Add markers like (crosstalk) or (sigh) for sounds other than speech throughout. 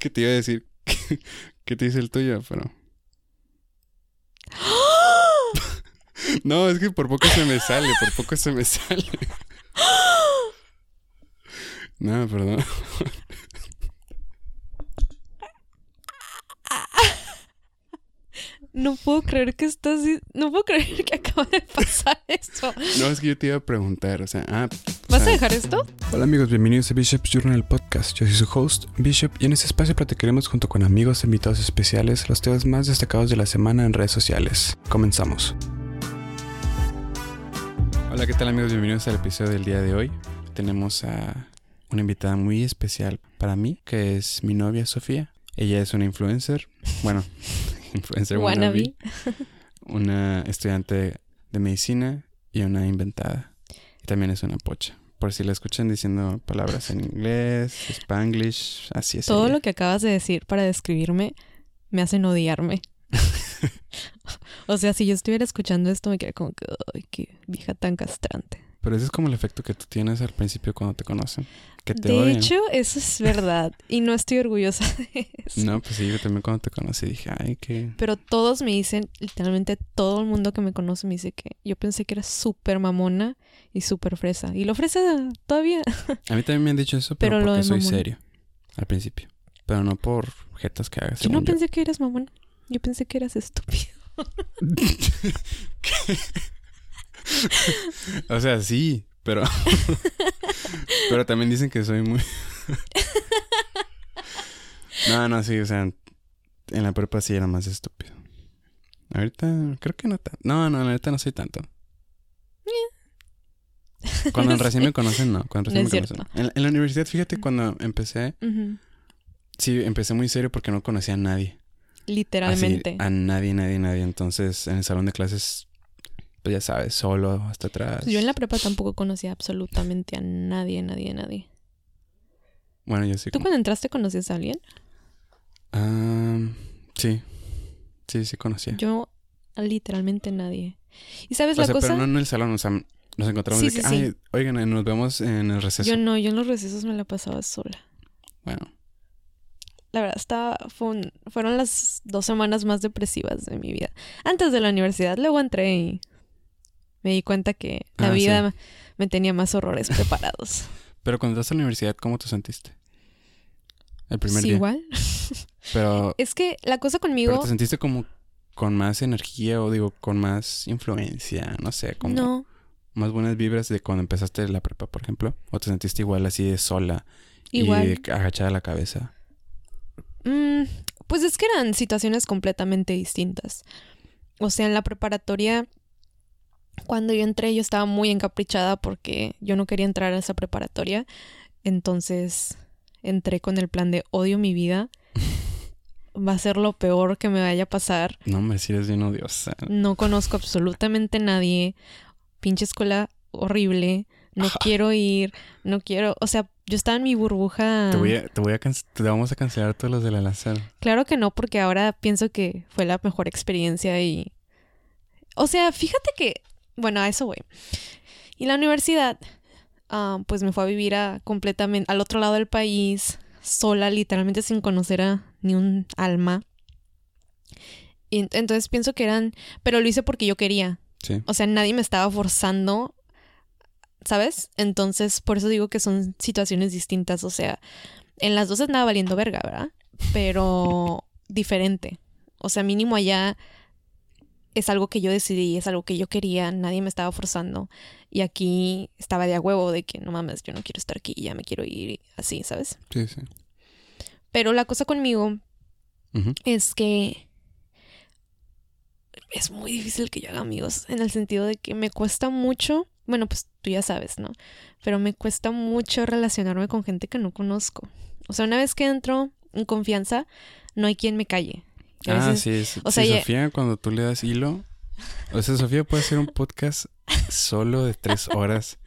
que te iba a decir (laughs) que te dice el tuyo, pero. no, es que por poco se me sale, por poco se me sale. no, perdón. No puedo creer que estás. No puedo creer (laughs) que acaba de pasar (laughs) eso. No, es que yo te iba a preguntar, o sea, ah. ¿Vas a dejar esto? Hola amigos, bienvenidos a Bishop's Journal Podcast. Yo soy su host, Bishop, y en este espacio platicaremos junto con amigos e invitados especiales los temas más destacados de la semana en redes sociales. Comenzamos. Hola, ¿qué tal amigos? Bienvenidos al episodio del día de hoy. Tenemos a una invitada muy especial para mí, que es mi novia Sofía. Ella es una influencer, bueno, (laughs) influencer wannabe, Wannabe. una estudiante de medicina y una inventada. Y también es una pocha. Por si la escuchan diciendo palabras en inglés, spanglish, así es. Todo ella. lo que acabas de decir para describirme me hacen odiarme. (laughs) o sea, si yo estuviera escuchando esto, me quedaría como que, ay, qué vieja tan castrante. Pero ese es como el efecto que tú tienes al principio cuando te conocen. Que te de odian. hecho, eso es verdad. y no estoy orgullosa de eso. No, pues sí, yo también cuando te conocí dije, ay, que... Pero todos me dicen, literalmente todo el mundo que me conoce me dice que yo pensé que era súper mamona y súper fresa. Y lo fresa todavía. A mí también me han dicho eso, pero, porque soy serio. Al principio. Pero no por jetas que hagas. Yo no yo. pensé que eras mamona. Yo pensé que eras estúpido. (laughs) (laughs) o sea, sí, pero. (laughs) pero también dicen que soy muy. (laughs) no, no, sí, o sea, en la prepa sí era más estúpido. Ahorita creo que no tanto. No, no, ahorita no soy tanto. Cuando (laughs) recién me conocen, no. Cuando recién No me conocen. En, en la universidad, fíjate, cuando empecé, sí, empecé muy serio porque no conocía a nadie. Así, Literalmente. a nadie, nadie, nadie. Entonces, en el salón de clases, pues ya sabes, solo, hasta atrás. Yo en la prepa tampoco conocía absolutamente a nadie, nadie, nadie. Bueno, yo sí. ¿Tú como- cuando entraste conocías a alguien? Ah, sí. Sí, sí conocía. Yo literalmente nadie. ¿Y sabes o la sea, cosa? pero no en el salón, o sea, nos encontramos Sí, de que, sí, ay, oigan, eh, nos vemos en el receso. Yo no, yo en los recesos me la pasaba sola. Bueno, La verdad, estaba, fue un- fueron las dos semanas más depresivas de mi vida. Antes de la universidad, luego entré y me di cuenta que la Ah, vida me tenía más horrores preparados. (laughs) pero cuando entraste a la universidad, ¿cómo te sentiste? El primer Sí, día. igual. (laughs) Pero, Es que la cosa pero conmigo... te sentiste como con más energía o digo, con más influencia, no sé, como No, más buenas vibras de cuando empezaste la prepa, por ejemplo. O te sentiste igual así de sola igual. y agachada la cabeza. Mm, pues es que eran situaciones completamente distintas. O sea, en la preparatoria, cuando yo entré, yo estaba muy encaprichada porque yo no quería entrar a esa preparatoria. Entonces entré con el plan de odio mi vida. (laughs) Va a ser lo peor que me vaya a pasar. No, hombre, si eres bien odiosa. No conozco absolutamente nadie. Pinche escuela horrible. No quiero ir. No quiero. O sea, yo estaba en mi burbuja. Te voy a, te voy a canc- te vamos a cancelar todos los de la Lázaro. Claro que no, porque ahora pienso que fue la mejor experiencia y... O sea, fíjate que... Bueno, a eso voy. Y la universidad, ah, pues me fue a vivir a completamente al otro lado del país, sola, literalmente sin conocer a ni un alma. Y ent- entonces pienso que eran... Pero lo hice porque yo quería. Sí. O sea, nadie me estaba forzando, ¿sabes? Entonces, por eso digo que son situaciones distintas. O sea, en las dos andaba valiendo verga, ¿verdad? Pero (laughs) diferente. O sea, mínimo allá es algo que yo decidí, es algo que yo quería, nadie me estaba forzando. Y aquí estaba de a huevo de que no mames, yo no quiero estar aquí, ya me quiero ir, y así, ¿sabes? Sí, sí. Pero la cosa conmigo es que es muy difícil que yo haga amigos en el sentido de que me cuesta mucho, bueno, pues tú ya sabes, ¿no? Pero me cuesta mucho relacionarme con gente que no conozco. O sea, una vez que entro en confianza, no hay quien me calle. Ah, sí. es- o sí, sea, Sofía, cuando tú le das hilo. O sea, Sofía puede hacer un podcast solo de tres horas.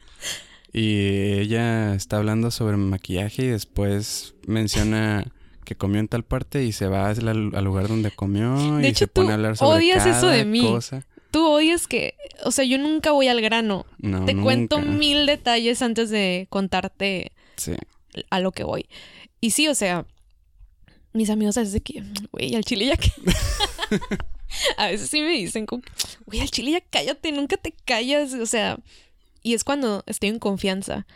Y ella está hablando sobre maquillaje y después menciona que comió en tal parte y se va al, al lugar donde comió De y hecho, se pone a hablar sobre odias eso de mí. cosa. Tú odias que, o sea, yo nunca voy al grano. No, Te cuento mil detalles antes de contarte Sí. a lo que voy. Y sí, o sea, mis amigos a veces de que, güey, al chile ya que... (laughs) a veces sí me dicen como, güey, al chile ya cállate, nunca te callas, o sea, y es cuando estoy en confianza,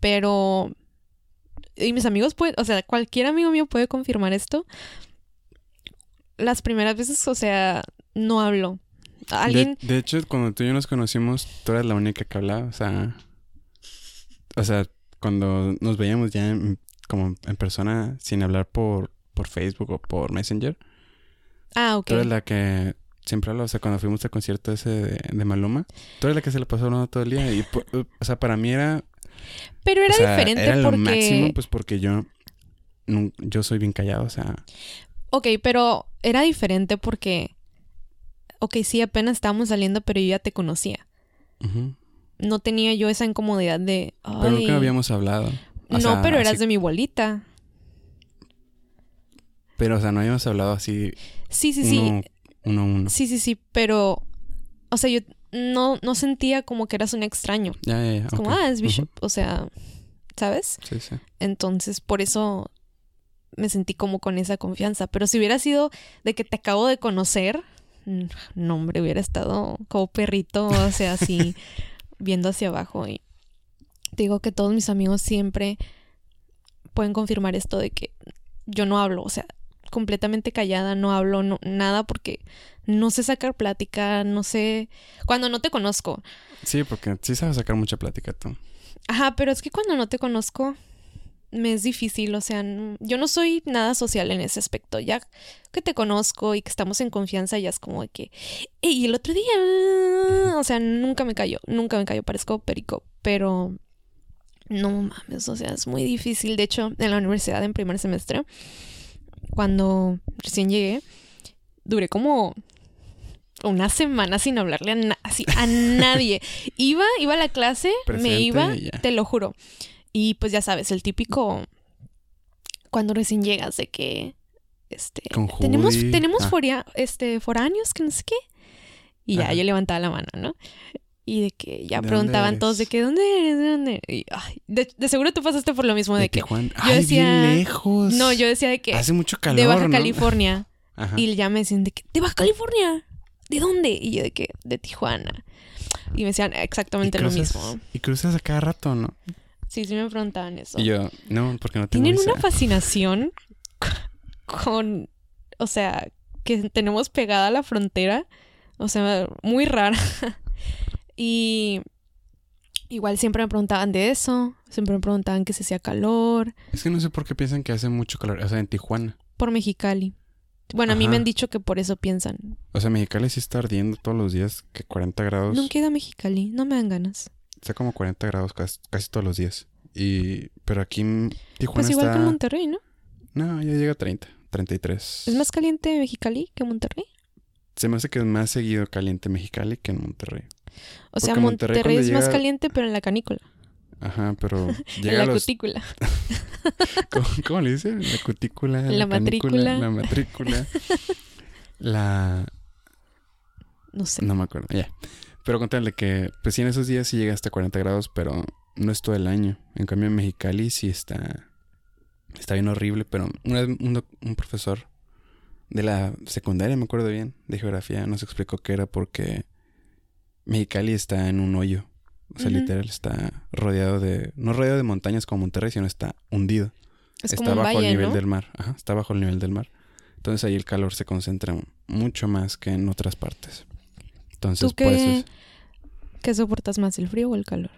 pero... Y mis amigos pueden, o sea, cualquier amigo mío puede confirmar esto. Las primeras veces, o sea, no hablo. De- Alguien, De, hecho, cuando tú y yo nos conocimos, tú eras la única que hablaba. O sea. O sea, cuando nos veíamos ya en- como en persona, sin hablar por, por Facebook o por Messenger, ah, ok. tú eres la que siempre habla. O sea, cuando fuimos al concierto ese de, de Maluma, tú eres la que se la pasó hablando todo el día. Y, o sea, para mí era. Pero era o sea, diferente era lo porque... máximo, pues porque yo. Yo soy bien callado, o sea. Ok, pero era diferente porque... Ok, sí, apenas estábamos saliendo, pero yo ya te conocía. No tenía yo esa incomodidad de... Pero nunca habíamos hablado. O No, sea, pero eras así- de mi bolita. Pero, o sea, no habíamos hablado así Sí, sí, sí. uno, uno a uno. Sí, sí, sí, pero... O sea, yo no, no sentía como que eras un extraño. Ya, ya, ya. Es como, ah, es Bishop. O sea, ¿sabes? Sí, sí. Entonces, por eso me sentí como con esa confianza. Pero si hubiera sido de que te acabo de conocer, no, hombre, hubiera estado como perrito, o sea, (laughs) así, viendo hacia abajo. Y te digo que todos mis amigos siempre pueden confirmar esto de que yo no hablo, o sea, completamente callada, no hablo no- nada porque no sé sacar plática, no sé. Cuando no te conozco, Sí, porque sí sabes sacar mucha plática tú. Ajá, pero es que cuando no te conozco me es difícil, o sea, no- yo no soy nada social en ese aspecto. Ya que te conozco y que estamos en confianza, ya es como de que, y el otro día, o sea, nunca me cayó, nunca me cayó, parezco perico, pero no mames, o sea, es muy difícil. De hecho, en la universidad, en primer semestre, cuando recién llegué, duré como una semana sin hablarle a, na- así, a (laughs) nadie. Iba, iba a la clase, Presente me iba, te lo juro. Y pues ya sabes, el típico cuando recién llegas de que este Con tenemos tenemos Ah. foria- este foráneos que no sé qué. Y ya Ajá. yo levantaba la mano, ¿no? Y de que ya ¿De preguntaban todos de que ¿dónde eres? ¿De dónde? Y, ay, de, de seguro tú pasaste por lo mismo de, De que Tijuana. yo Ay, decía- bien lejos. no, yo decía de que Hace mucho calor, de Baja ¿no? California. Ajá. Y ya me decían de que ¿de Baja California? ¿De dónde? Y yo de que de Tijuana. Y me decían exactamente lo mismo. Y cruzas a cada rato, ¿no? Sí, sí me preguntaban eso. Y yo, no, porque no tengo tienen visa. una fascinación (laughs) con, o sea, que tenemos pegada la frontera, o sea, muy rara. Y igual siempre me preguntaban de eso, siempre me preguntaban que si hacía calor, Es que no sé por qué piensan que hace mucho calor. O sea, en Tijuana. por Mexicali. Bueno, a mí me han dicho que por eso piensan. O sea, Mexicali sí está ardiendo todos los días, que 40 grados. Nunca he ido a Mexicali, no me dan ganas. Está como 40 grados casi, casi todos los días. Y, pero aquí en Tijuana Pues igual está... que Monterrey, ¿no? No, ya llega a 30, 33. ¿Es más caliente Mexicali que Monterrey? Se me hace que es más seguido caliente Mexicali que en Monterrey. O sea, Porque Monterrey es más caliente, pero en la canícula, Ajá, pero (laughs) en la a los... cutícula. (laughs) ¿Cómo, cómo le dicen? La cutícula, La canícula, matrícula. La matrícula. (laughs) la... No sé. No me acuerdo, ya. Pero contarle que, pues sí, en esos días sí llega hasta 40 grados, pero no es todo el año. En cambio, en Mexicali sí está... Está bien horrible, pero una vez un, un profesor de la secundaria, me acuerdo bien, de geografía, nos explicó que era porque Mexicali está en un hoyo. O sea, literal está rodeado de... No rodeado de montañas como Monterrey, sino está hundido. Es está bajo valle, el nivel ¿no? del mar. Ajá, está bajo el nivel del mar. Entonces ahí el calor se concentra mucho más que en otras partes. Entonces, ¿Tú por eso qué, es qué soportas más, el frío o el calor?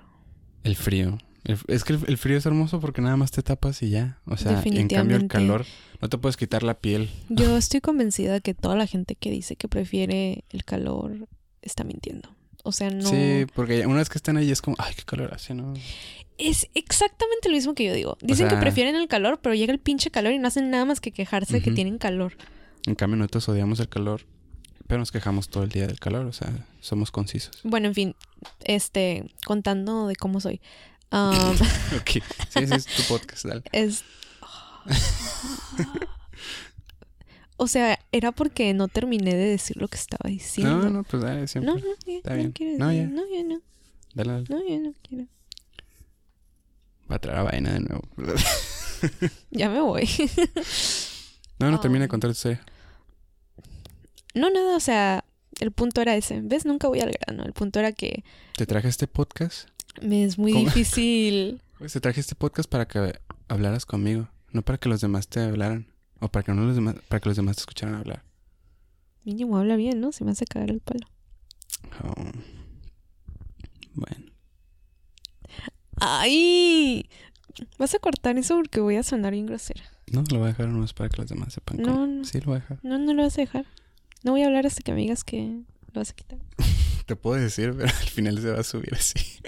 el frío. El- es que el, el frío es hermoso porque nada más te tapas y ya. O sea, en cambio el calor no te puedes quitar la piel. Yo (laughs) estoy convencida que toda la gente que dice que prefiere el calor está mintiendo. O sea, no... Sí, porque una vez que están ahí es como, ay, qué calor hace, ¿no? Es exactamente lo mismo que yo digo. Dicen sea- que prefieren el calor, pero llega el pinche calor y no hacen nada más que quejarse de que tienen calor. En cambio nosotros odiamos el calor, pero nos quejamos todo el día del calor, o sea, somos concisos. Bueno, en fin, este, contando de cómo soy. (laughs) Um, ok, sí, ese es tu podcast, dale. (laughs) es... (laughs) O sea, era porque no terminé de decir lo que estaba diciendo. No, no, pues dale, siempre. no, no, ya, Está no quiero No, decir- ya. no, ya no, Dale, dale. no, ya no quiero. Va a traer la vaina de nuevo. (laughs) Ya me voy. (laughs) No, no termina de Um, contar. No, nada, o sea, el punto era ese. ¿Ves? Nunca voy al grano. El punto era que Te traje este podcast. me es muy ¿Cómo? difícil. Pues (laughs) te traje este podcast para que hablaras conmigo, no para que los demás te hablaran. O para que no los demás, para que los demás te escucharan hablar. Mínimo habla bien, ¿no? Se me hace caer el palo. Oh. Bueno. ¡Ay! Vas a cortar eso porque voy a sonar bien grosera. No, lo voy a dejar nomás para que los demás sepan. No, cómo. no. Sí, lo voy a dejar. No, no lo vas a dejar. No voy a hablar hasta que me digas que lo vas a quitar. (laughs) Te puedo decir, pero al final se va a subir así. (laughs)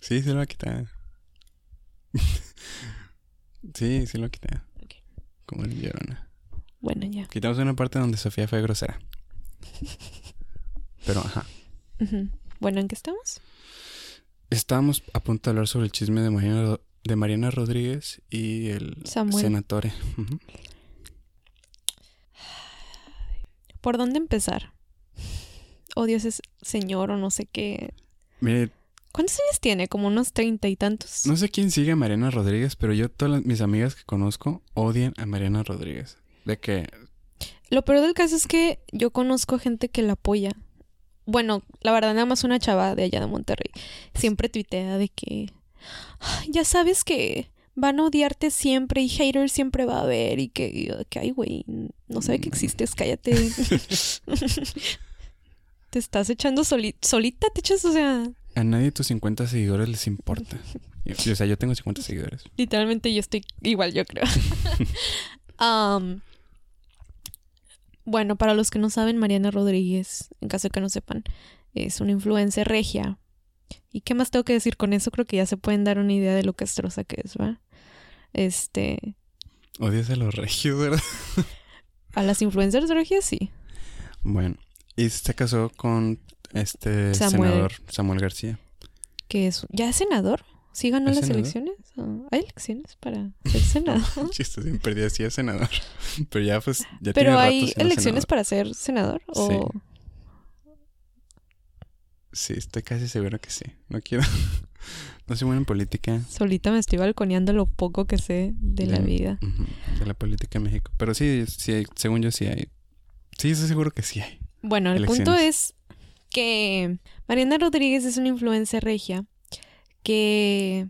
sí, se lo va a quitar. (laughs) sí, sí lo va a quitar. Como el llorona. Bueno, ya. Quitamos una parte donde Sofía fue grosera. Pero, ajá. Bueno, ¿en qué estamos? Estábamos a punto de hablar sobre el chisme de Mariana, de Mariana Rodríguez y el Samuel. senatore. ¿Por dónde empezar? Odio ese señor o no sé qué. Mire, ¿Cuántos años tiene? Como unos treinta y tantos. no sé quién sigue a Mariana Rodríguez, pero yo, todas las- mis amigas que conozco odian a Mariana Rodríguez. De que, Lo peor del caso es que yo conozco gente que la apoya. Bueno, la verdad, nada más una chava de allá de Monterrey. Siempre tuitea de que. "Ay, Ya sabes que van a odiarte siempre y haters siempre va a haber y que, y que ay, güey, no sabe que existes, cállate. (laughs) (laughs) te estás echando soli- solita, te echas, o sea, a nadie tus 50 seguidores les importa. O sea, yo tengo 50 seguidores. literalmente yo estoy igual, yo creo. (laughs) Bueno, para los que no saben, Mariana Rodríguez, en caso de que no sepan, es una influencer regia. ¿Y qué más tengo que decir con eso? Creo que ya se pueden dar una idea de lo castrosa que es, ¿va? Este, Odias a los regios, ¿verdad? (laughs) a las influencers regias sí. Bueno, y se casó con este Samuel. senador Samuel García. Que es, ¿ya es senador? ¿Sí ganó ¿Es las senador? elecciones? ¿O ¿Hay elecciones para ser (laughs) senador? (laughs) Chiste, bien perdida, sí es senador. (laughs) Pero ya, pues, ya tiene Pero rato hay siendo elecciones senador. para ser senador o Sí, estoy casi seguro que sí. No quiero. no soy buena en política. solita me estoy balconeando lo poco que sé de la vida. De la política en México. Pero sí, sí hay, según yo sí hay. Sí, estoy seguro que sí hay. Bueno, el punto es que Mariana Rodríguez es una influencer regia que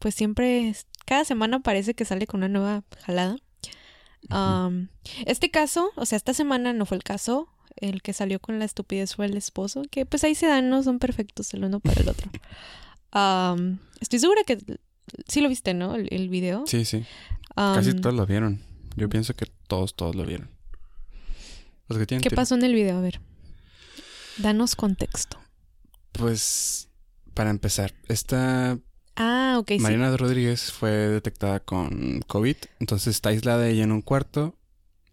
pues siempre, cada semana parece que sale con una nueva jalada. Este caso, o sea, esta semana no fue el caso. El que salió con la estupidez fue el esposo, que pues ahí se dan, no son perfectos el uno para el otro. (laughs) Estoy segura que sí lo viste, ¿no? El, el video. Sí, sí. Casi todos lo vieron. Yo pienso que todos, todos lo vieron. Los que tienen ¿Qué pasó en el video? A ver. Danos contexto. Pues, para empezar, esta Ah, ok, sí. Mariana Rodríguez fue detectada con COVID. Entonces está aislada ella en un cuarto.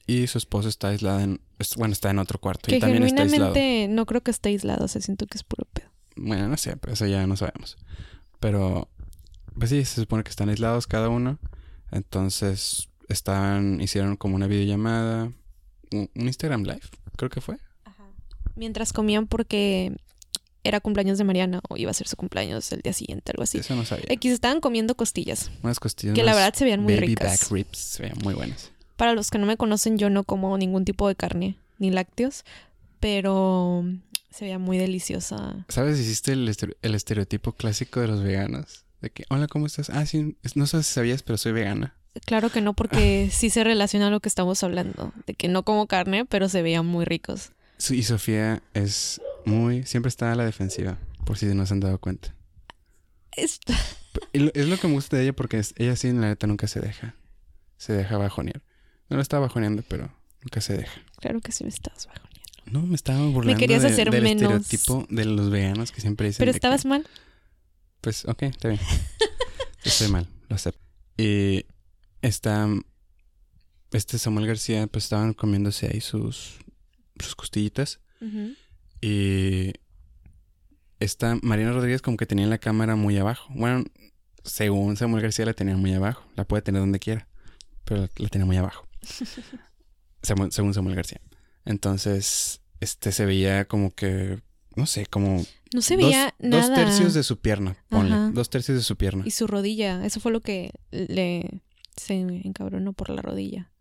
Y su esposo está aislado en. Bueno, está en otro cuarto. Que y también está aislado. no creo que esté aislado, o sea, siento que es puro pedo. Bueno, no sé, pero eso ya no sabemos. Pero, pues sí, se supone que están aislados cada uno. Entonces, estaban, hicieron como una videollamada, un Instagram Live, creo que fue. Mientras comían porque era cumpleaños de Mariana o iba a ser su cumpleaños el día siguiente, algo así. Eso no sabía. X estaban comiendo costillas, Unas costillas. que la verdad se veían muy baby ricas. back ribs, se veían muy buenas. Para los que no me conocen, yo no como ningún tipo de carne ni lácteos, pero se veía muy deliciosa. ¿Sabes? Hiciste el, estere- el estereotipo clásico de los veganos. De que, hola, ¿cómo estás? Ah, sí, no sé si sabías, pero soy vegana. Claro que no, porque (laughs) sí se relaciona a lo que estamos hablando, de que no como carne, pero se veían muy ricos. Y Sofía es muy, siempre está a la defensiva, por si no se han dado cuenta. Es- Es lo que me gusta de ella porque es- ella sí, en la neta, nunca se deja. Se deja bajonear. No lo estaba bajoneando, pero nunca se deja. Claro que sí me estabas bajoneando. No, me estaba burlando querías de- hacer del menos. estereotipo de los veganos que siempre dicen Pero que, estabas mal. Pues, ok, está bien. Estoy mal, lo acepto. Y está... Este Samuel García, pues estaban comiéndose ahí sus, sus costillitas. Y esta Mariana Rodríguez como que tenía la cámara muy abajo. Bueno, según Samuel García la tenía muy abajo. La puede tener donde quiera, pero la, la tenía muy abajo. (laughs) Samuel- según Samuel García. Entonces, este se veía como que, no sé, como No se dos, veía dos nada. tercios de su pierna, ponle. Ajá. Dos tercios de su pierna. Y su rodilla, eso fue lo que le se encabronó por la rodilla.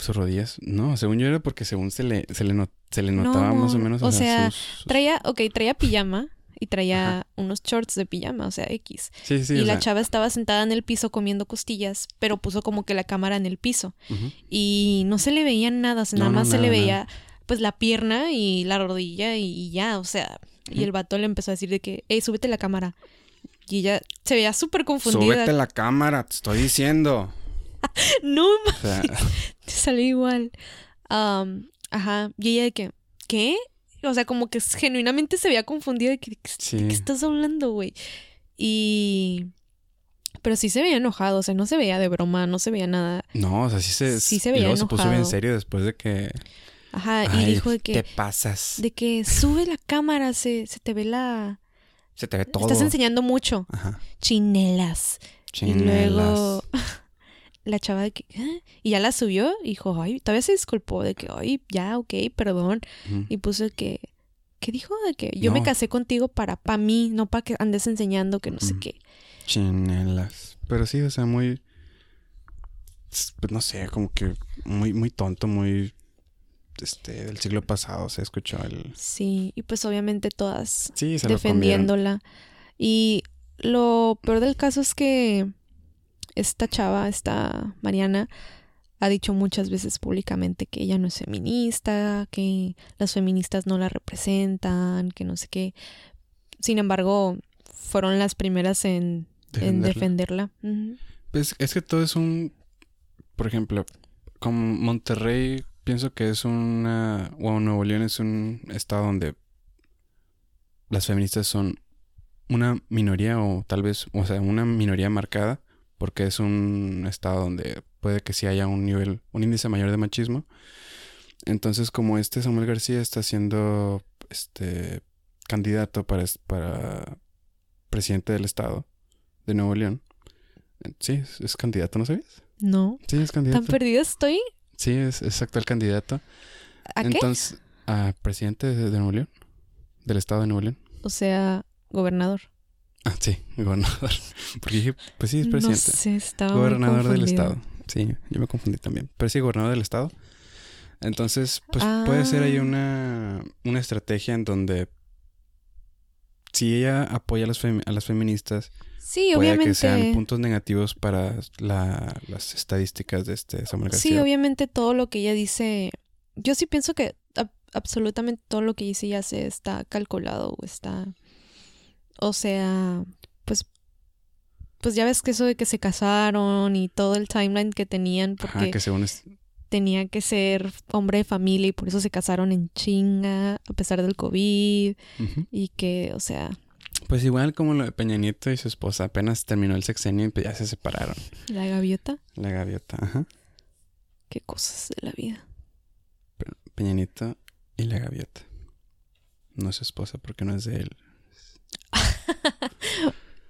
¿Sus rodillas? No, según yo era porque según se le, se le, no- se le notaba más o No, menos. o sea, sus- Traía, ok, traía pijama y traía Ajá. unos shorts de pijama, o sea, X. Sí, sí, y o la sea, chava estaba sentada en el piso comiendo costillas, pero puso como que la cámara en el piso. Y no se le veía nada, o sea, No, nada no, más se le nada. veía pues la pierna y la rodilla y, y ya, o sea. Y el vato le empezó a decir de que, hey, súbete la cámara. Y ella se veía súper confundida. Súbete la cámara, te estoy diciendo. (laughs) No, O sea, (laughs) te salió igual. Ajá. Y ella de que, ¿qué? O sea, como que genuinamente se veía confundida de que, ¿de qué, Sí. de qué estás hablando, güey? Y... Pero sí se veía enojado, o sea, no se veía de broma, no se veía nada. no, o sea, sí se, Sí se y veía luego se puso bien enojado. serio después de que. Ajá, y dijo de que, Te pasas. de que sube la cámara, se, se te ve la... Se te ve todo. Estás enseñando mucho. Ajá. Chinelas. Chinelas. Y luego (laughs) la chava de que... "¿Ah?". Y ya la subió y dijo, ay, todavía se disculpó de que, ay, ya, ok, perdón. Y puso que... ¿Qué dijo? De que yo me casé contigo para pa mí, no para que andes enseñando que no sé qué. Chinelas. Pero sí, o sea, muy. Pues no sé, como que muy, muy tonto, muy. Este, del siglo pasado se escuchó el. Sí, y pues obviamente todas Sí, se lo comieron. defendiéndola. Y lo peor del caso es que esta chava, esta Mariana, ha dicho muchas veces públicamente que ella no es feminista, que las feministas no la representan, que no sé qué. Sin embargo, fueron las primeras en, en Defenderla. Pues es que todo es un. Por ejemplo, como Monterrey, pienso que es una. O Nuevo León es un estado donde las feministas son una minoría o tal vez, o sea, una minoría marcada, porque es un estado donde puede que sí haya un nivel, un índice mayor de machismo. Entonces, como este Samuel García está siendo este candidato para, es- para presidente del estado de Nuevo León. Sí, es, es candidato, ¿no sabías? No, Sí, es tan candidato. perdida estoy. Sí, es exacto el candidato. ¿A qué? Entonces, a presidente de, de Nuevo León, del estado de Nuevo León. O sea, gobernador. Ah, sí, gobernador. (laughs) Porque dije, pues sí, es No presidente. sé, estaba muy gobernador del estado. Sí, yo me confundí también. Pero sí, gobernador del estado. Entonces, pues puede ser ahí Ah. una, una estrategia en donde si ella apoya a, las femi- a las feministas, Sí, puede obviamente. que sean puntos negativos para la- las estadísticas de este Samuel García. Sí, obviamente todo lo que ella dice, yo sí pienso que ab- absolutamente todo lo que dice y hace está calculado o está, o sea, pues, pues ya ves que eso de que se casaron y todo el timeline que tenían porque Ajá, que según es, tenía que ser hombre de familia y por eso se casaron en chinga a pesar del COVID y que, o sea, Pues igual como lo de Peña Nieto y su esposa, apenas terminó el sexenio y pues ya se separaron. la gaviota, La gaviota, ajá. qué cosas de la vida. Peña Nieto y la gaviota. No es su esposa porque no es de él.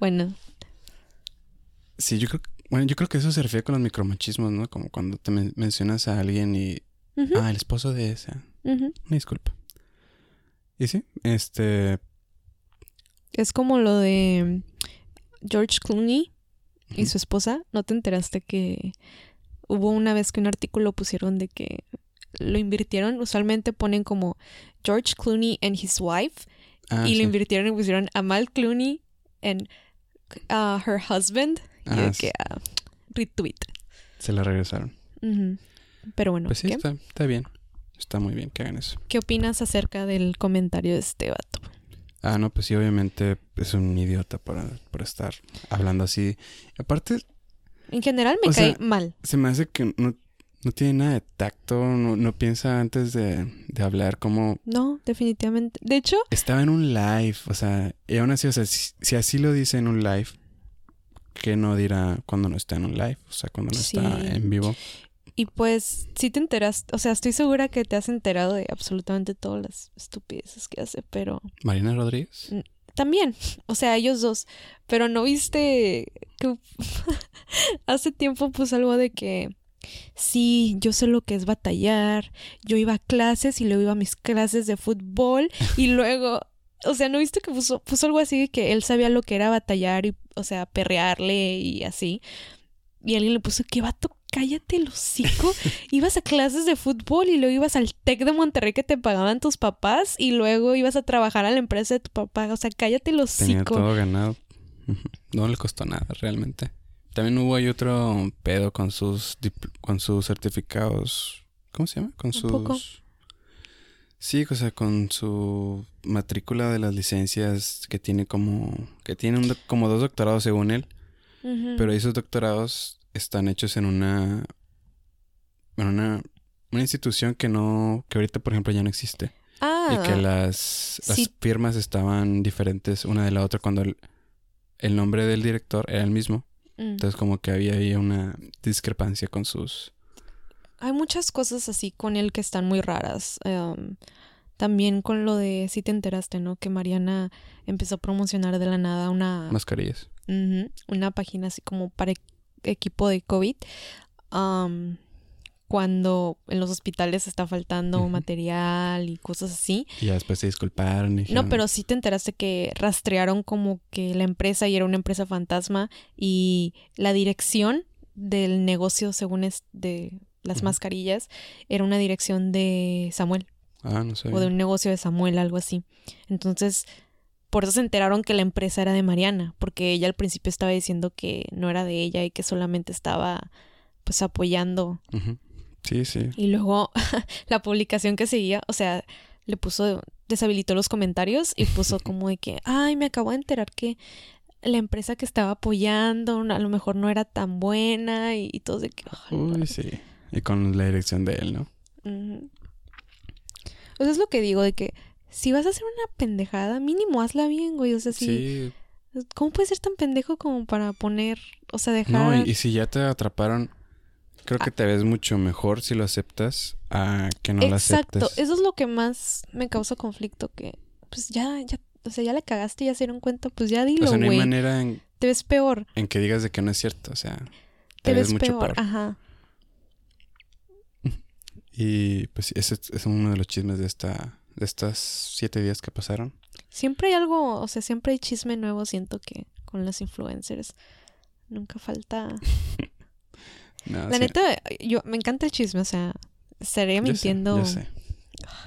Bueno, Sí, yo creo bueno, yo creo que eso se refiere con los micromachismos, ¿no? Como cuando te men- mencionas a alguien y, ah, el esposo de esa. ujú. Una disculpa. Y sí, este, Es como lo de George Clooney y su esposa. ¿No te enteraste que hubo una vez que un artículo pusieron de que lo invirtieron? Usualmente ponen como George Clooney and his wife ah, y sí. lo invirtieron y pusieron Amal Clooney and uh, her husband. y Ah, de sí. que ah, retweet. se la regresaron. Pero bueno, Pues sí, está, está bien. Está muy bien que hagan eso. ¿qué opinas acerca del comentario de este vato? Ah, no, pues sí, obviamente es un idiota por, por estar hablando así. Aparte, En general me cae sea, mal. se me hace que no, no tiene nada de tacto, no, no piensa antes de, de hablar como No, definitivamente. De hecho, estaba en un live, o sea, y aún así, o sea, si, si así lo dice en un live, ¿qué no dirá cuando no está en un live? O sea, cuando no está Sí. en vivo. Y pues, si te enteras, o sea, estoy segura que te has enterado de absolutamente todas las estupideces que hace, pero Marina Rodríguez. también, o sea, ellos dos, pero no viste que (laughs) hace tiempo puso algo de que sí, yo sé lo que es batallar, yo iba a clases y luego iba a mis clases de fútbol (laughs) y luego, o sea, ¿no viste que puso, puso algo así de que él sabía lo que era batallar y, o sea, perrearle y así? y alguien le puso, ¿qué vato? Cállate el hocico. (laughs) ibas a clases de fútbol y luego ibas al TEC de Monterrey que te pagaban tus papás y luego ibas a trabajar a la empresa de tu papá. O sea, cállate el hocico. Tenía todo ganado. (laughs) No le costó nada, realmente. También hubo ahí otro pedo con sus con sus certificados. ¿Cómo se llama? Con sus. Sí, o sea, con su matrícula de las licencias que tiene como. que tiene como dos doctorados según él. Pero esos doctorados están hechos en una. en una. una institución que no. que ahorita, por ejemplo, ya no existe. Ah. Y que las, las firmas estaban diferentes una de la otra cuando el, el nombre del director era el mismo. Mm. Entonces como que había ahí una discrepancia con sus... Hay muchas cosas así con él que están muy raras. Em, también con lo de, si te enteraste, ¿no? Que Mariana empezó a promocionar de la nada una... Mascarillas. una página así como para equipo de COVID cuando en los hospitales está faltando material y cosas así. Y después se disculparon. No, pero sí te enteraste que rastrearon como que la empresa y era una empresa fantasma y la dirección del negocio, según es de las mascarillas, era una dirección de Samuel. Ah, no sé. O de un negocio de Samuel, algo así. Entonces, por eso se enteraron que la empresa era de Mariana, porque ella al principio estaba diciendo que no era de ella y que solamente estaba pues apoyando Sí, sí. Y luego (laughs) la publicación que seguía, o sea, le puso, deshabilitó los comentarios y puso (laughs) como de que, ay, me acabo de enterar que la empresa que estaba apoyando a lo mejor no era tan buena y, todo de que... Uy, sí. Y con la dirección de él, ¿no? O sea, es lo que digo de que si vas a hacer una pendejada, mínimo hazla bien, güey. O sea, si... Sí. ¿Cómo puedes ser tan pendejo como para poner, o sea, dejar... No, y si ya te atraparon Creo que te ves mucho mejor si lo aceptas a que no lo aceptes. Exacto, eso es lo que más me causa conflicto, que pues ya, ya, o sea, ya le cagaste, ya se dieron cuenta, pues ya dilo, güey. O sea, no hay manera en... Te ves peor. En que digas de que no es cierto, o sea, te, ves, mucho peor. Ajá. (laughs) Y pues ese es uno de los chismes de esta de estos siete días que pasaron. Siempre hay algo, o sea, siempre hay chisme nuevo, siento que con los influencers. Nunca falta (laughs) la neta, yo me encanta el chisme, o sea, estaría mintiendo.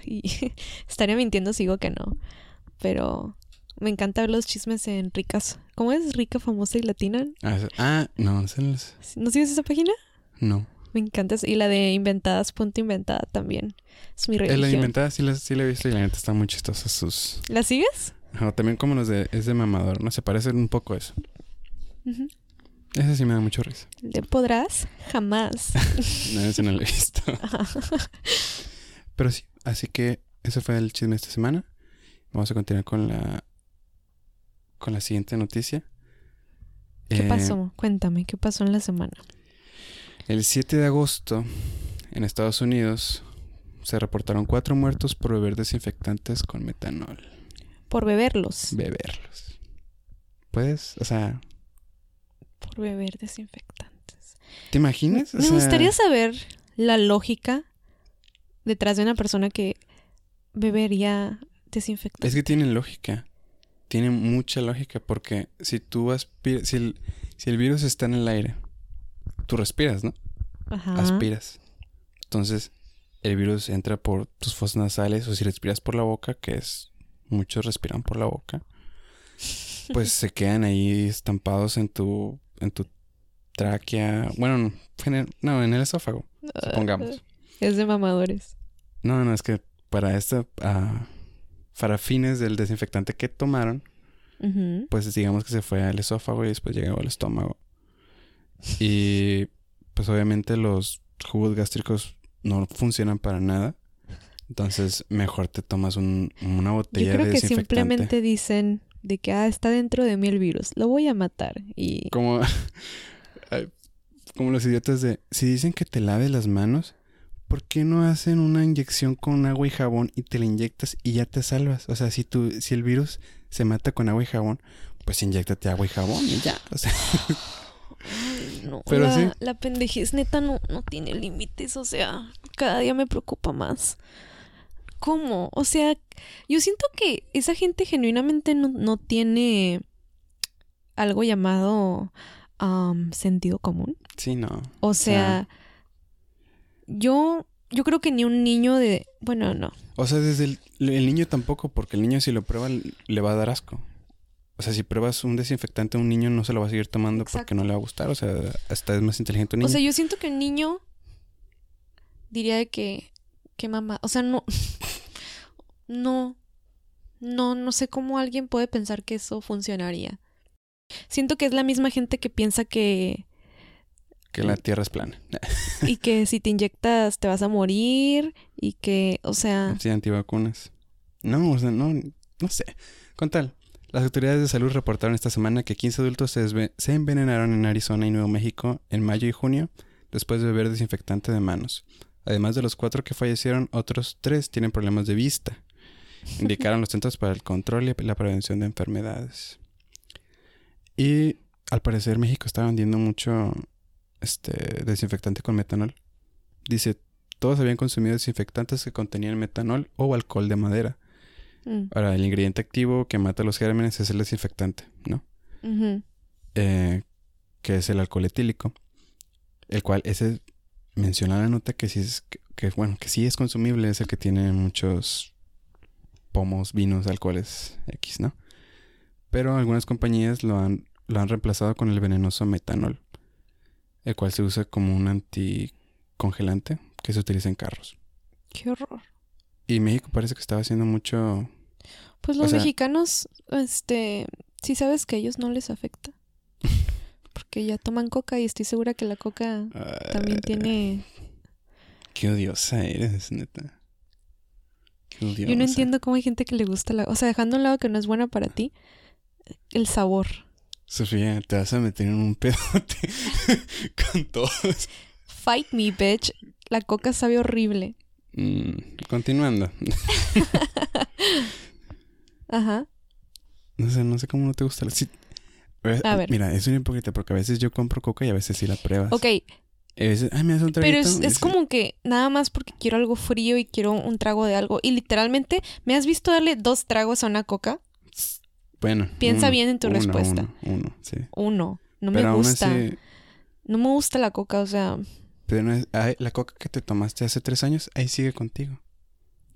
(laughs) estaría mintiendo si digo que no. Pero me encanta ver los chismes en ricas. ¿Cómo es? Rica, famosa y latina. Ah, ah no, no ¿No sigues esa página? No. Me encanta. Y la de inventadas, punto inventada también. Es mi religión. La de inventada sí la, sí la he visto y la neta está muy chistosa sus... ¿La sigues? también como los de... Es de mamador, ¿no? Se parecen un poco a eso. Ese sí me da mucho risa. ¿Le podrás? Jamás. (laughs) no, ese no lo he visto. (laughs) Pero sí, así que ese fue el chisme de esta semana. Vamos a continuar con la con la siguiente noticia. ¿Qué eh, pasó? Cuéntame, ¿qué pasó en la semana? El 7 de agosto, en Estados Unidos, se reportaron cuatro muertos por beber desinfectantes con metanol. ¿Por beberlos? Beberlos. Puedes, o sea, por beber desinfectantes. ¿Te imaginas? me gustaría saber la lógica detrás de una persona que bebería desinfectante. Es que tienen lógica. Tienen mucha lógica porque si tú aspiras, si el, si el virus está en el aire, tú respiras, ¿no? Ajá. Aspiras. Entonces, el virus entra por tus fosas nasales o si respiras por la boca, que es muchos respiran por la boca, pues (laughs) se quedan ahí estampados en tu en tu tráquea. Bueno, no, en el esófago, supongamos. (laughs) Es de mamadores. No, no, es que para esto, uh, para fines del desinfectante que tomaron, pues digamos que se fue al esófago y después llegó al estómago. Y pues obviamente los jugos gástricos no funcionan para nada. Entonces, mejor te tomas un, una botella Yo creo que simplemente dicen, de que, ah, está dentro de mí el virus, lo voy a matar. Y... Como, (laughs) como los idiotas de, si dicen que te laves las manos, ¿por qué no hacen una inyección con agua y jabón y te la inyectas y ya te salvas? O sea, si, tú, si el virus se mata con agua y jabón, pues inyectate agua y jabón y ya. O sea... no, Pero la, sí. la pendejez neta no, no tiene límites, o sea, cada día me preocupa más. ¿Cómo? O sea, yo siento que esa gente genuinamente no, tiene algo llamado am, sentido común. Sí, no. O sea, yo, yo creo que ni un niño de, bueno, no. O sea, desde el, el niño tampoco, porque el niño si lo prueba le va a dar asco. O sea, si pruebas un desinfectante a un niño no se lo va a seguir tomando porque no le va a gustar. O sea, hasta es más inteligente un niño. O sea, yo siento que un niño diría de que, que mamá, o sea, no, (laughs) no, no, no sé cómo alguien puede pensar que eso funcionaría. Siento que es la misma gente que piensa que, que la tierra es plana. (laughs) y que si te inyectas te vas a morir, y que, o sea, Sí, antivacunas. No, o sea, no, no sé. Con tal, las autoridades de salud reportaron esta semana que 15 adultos se, se envenenaron en Arizona y Nuevo México en mayo y junio después de beber desinfectante de manos. Además de los cuatro que fallecieron, otros tres tienen problemas de vista. Indicaron los Centros para el Control y la Prevención de Enfermedades. Y al parecer México está vendiendo mucho este desinfectante con metanol. Dice, todos habían consumido desinfectantes que contenían metanol o alcohol de madera. mm, Ahora, el ingrediente activo que mata los gérmenes es el desinfectante, ¿no? Eh, que es el alcohol etílico. El cual ese menciona la nota que sí es que, que, bueno, que sí es consumible, es el que tiene muchos pomos, vinos, alcoholes X, ¿no? Pero algunas compañías lo han, lo han reemplazado con el venenoso metanol, el cual se usa como un anticongelante que se utiliza en carros. qué horror. Y México parece que estaba haciendo mucho Pues O los sea- mexicanos, este, sí sabes que a ellos no les afecta. Porque ya toman coca y estoy segura que la coca también Ah, tiene... Qué odiosa eres, neta. Qué odiosa. Yo no entiendo cómo hay gente que le gusta la... O sea, dejando a un lado que no es buena para ti, el sabor. Sofía, te vas a meter en un pedote (laughs) con todos. Fight me, bitch. La coca sabe horrible. Mm, continuando. (laughs) (laughs) Ajá. No sé, no sé cómo no te gusta. la- sí. Eh, A ver. Mira, es una hipócrita porque a veces yo compro coca y a veces sí la pruebas. Ok, Y a veces, ay, me das un traguito. pero es, como que nada más porque quiero algo frío y quiero un trago de algo. Y literalmente, ¿me has visto darle dos tragos a una coca? Bueno. Piensa uno, bien en tu uno, respuesta. Uno, uno, sí. Uno. No pero me gusta. así, No me gusta la coca, o sea... pero no es- ay, la coca que te tomaste hace tres años, ahí sigue contigo.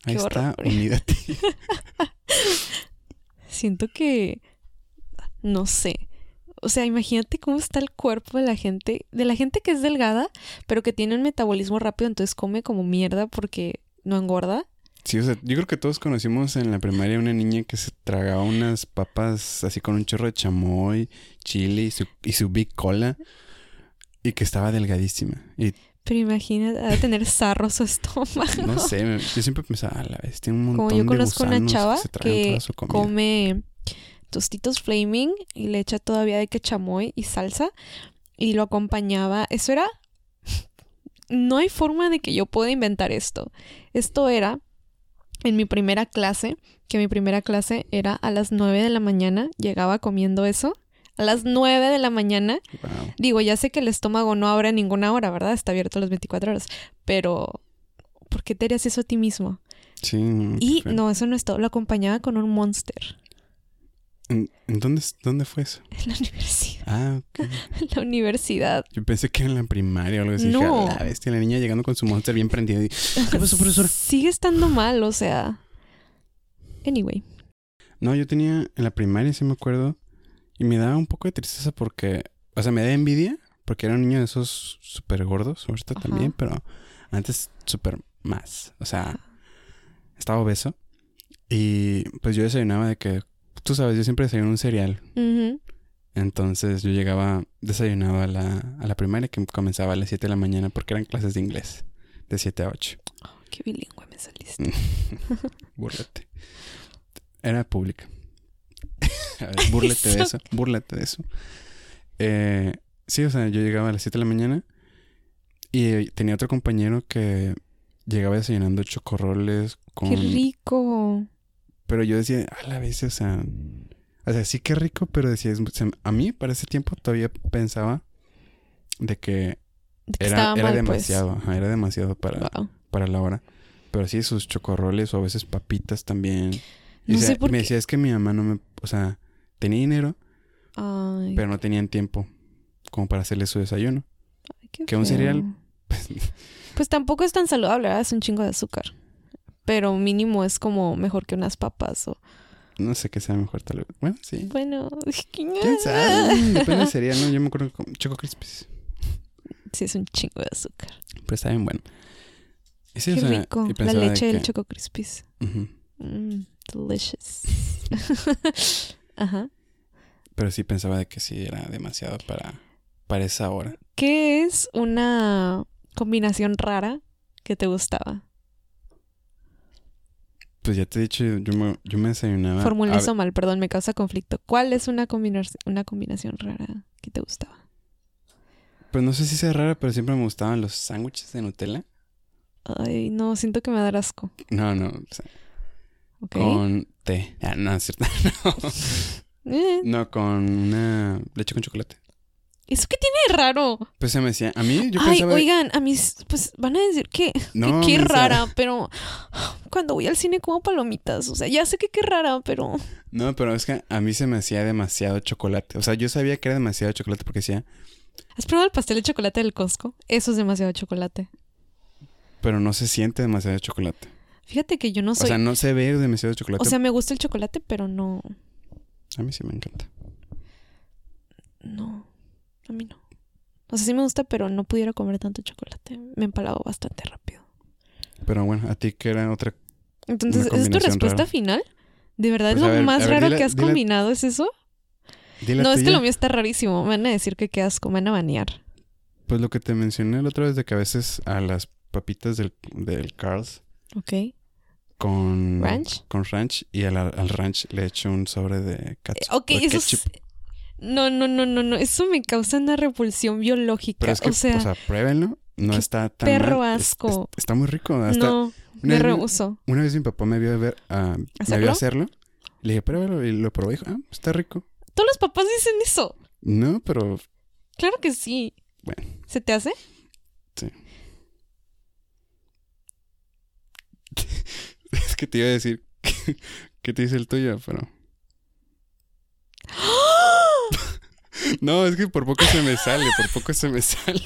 Ahí Qué está, horror. unida a ti. (laughs) Siento que... No sé. O sea, imagínate cómo está el cuerpo de la gente, de la gente que es delgada, pero que tiene un metabolismo rápido, entonces come como mierda porque no engorda. Sí, o sea, yo creo que todos conocimos en la primaria una niña que se tragaba unas papas así con un chorro de chamoy, chile y su, y su big cola y que estaba delgadísima. Y Pero imagínate, ha de tener sarro su (laughs) estómago. no sé, yo siempre pensaba, a la vez tiene un montón Como yo de conozco una gusanos chava que come tostitos flaming y le echa todavía de que chamoy y salsa y lo acompañaba. Eso era... No hay forma de que yo pueda inventar esto. Esto era en mi primera clase, que mi primera clase era a las 9 de la mañana, llegaba comiendo eso. A las 9 de la mañana. Wow. Digo, ya sé que el estómago no abre a ninguna hora, ¿verdad? Está abierto a las 24 horas. Pero, ¿por qué te harías eso a ti mismo? Sí, Y no, eso no es todo. Lo acompañaba con un monster ¿En, dónde, dónde fue eso? en la universidad. Ah, (laughs) ok. En la universidad. Yo pensé que era en la primaria o algo así. No. Dije, "A la bestia, la niña llegando con su monster bien prendido. Y, ¿Qué pasó, profesora? Sigue estando mal, o sea. Anyway. No, yo tenía en la primaria, sí me acuerdo, y me daba un poco de tristeza porque, o sea, me da envidia porque era un niño de esos súper gordos, ahorita Ajá. también, pero antes súper más, o sea, estaba obeso y pues yo desayunaba de que, tú sabes, yo siempre desayuno un cereal, entonces yo llegaba, desayunaba a la, a la primaria que comenzaba a las 7 de la mañana porque eran clases de inglés, de 7 a 8. Qué bilingüe me saliste. (laughs) Búrlate. Era pública. (laughs) A ver, búrlate de Eso. Búrlate de eso. Eh, sí, o sea, yo llegaba a las 7 de la mañana y tenía otro compañero que llegaba desayunando chocorroles con... Qué rico. Pero yo decía, a la vez, o sea... O sea, sí que rico, pero decía... es- a mí, para ese tiempo, todavía pensaba de que De que era, era mal, demasiado. ajá, era demasiado para, pues. Wow. para la hora. Pero sí, sus chocorroles o a veces papitas también. Y No sea, sé por me qué. decía, es que mi mamá no me... O sea, tenía dinero, Ay. pero no tenían tiempo. como para hacerle su desayuno. Ay, qué que un cereal- feo. Pues (laughs) tampoco es tan saludable, ¿verdad? Es un chingo de azúcar. Pero mínimo es como mejor que unas papas o... No sé qué sea mejor tal vez. Bueno, sí. Bueno, ¿Quién sabe? Depende del cereal, ¿no? Yo me acuerdo con Choco Crispies. Sí, es un chingo de azúcar. Pero está bien bueno. O Qué sea, rico. La de leche del que- Choco Crispies. Ujú. Mm, delicious. (laughs) Ajá. Pero sí pensaba de que sí era demasiado para, para esa hora. ¿Qué es una combinación rara que te gustaba? Pues ya te he dicho, yo me, yo me desayunaba. Formulé eso mal, perdón, me causa conflicto. ¿Cuál es una, combina- una combinación rara que te gustaba? Pues no sé si sea rara, pero siempre me gustaban los sándwiches de Nutella. Ay, no, siento que me da asco. No, no, o sea, con té. Ah, no, es cierto. (laughs) No. (laughs) Eh, no, con una leche con chocolate. ¿Eso qué tiene de raro? Pues se me decía, a mí yo Ay, pensaba... oigan, a mis, pues van a decir que, que no, qué mensa. rara, pero cuando voy al cine como palomitas. O sea, ya sé que qué rara, pero No, pero es que a mí se me hacía demasiado chocolate. O sea, yo sabía que era demasiado chocolate porque decía, ¿has probado el pastel de chocolate del Costco? Eso es demasiado chocolate. pero no se siente demasiado chocolate. Fíjate que yo no O soy. sea, no se ve demasiado chocolate. O sea, me gusta el chocolate, pero no. a mí sí me encanta. No. A mí no. O sea, sí me gusta, pero no pudiera comer tanto chocolate. Me empalago bastante rápido. Pero bueno, a ti que era otra... Entonces, Una ¿esa es tu respuesta rara. final? ¿De verdad Pues es a lo ver, más ver, raro dile- que has dile- combinado? ¿Es eso? Dile No, es que lo mío está rarísimo. Me van a decir que qué asco, me van a banear. Pues lo que te mencioné la otra vez de que a veces a las papitas del, del Carl's ¿Ok? con... ¿Ranch? Con ranch y al, al ranch le echo un sobre de catsup. Ok, eso es... No, no, no, no, no. Eso me causa una repulsión biológica. Pero es que, o sea, pruébenlo. No está tan perro mal. Asco. es- está muy rico. No, me rehuso. Una vez mi papá me vio ver, ah, me ¿Hacerlo? vio hacerlo. Le dije, pruébalo. Y lo probé y dijo, ah, está rico. Todos los papás dicen eso. No, pero Claro que sí. Bueno. ¿Se te hace? (laughs) es que te iba a decir (laughs) que, que te dice el tuyo, pero... No, es que por poco se me sale, por poco se me sale.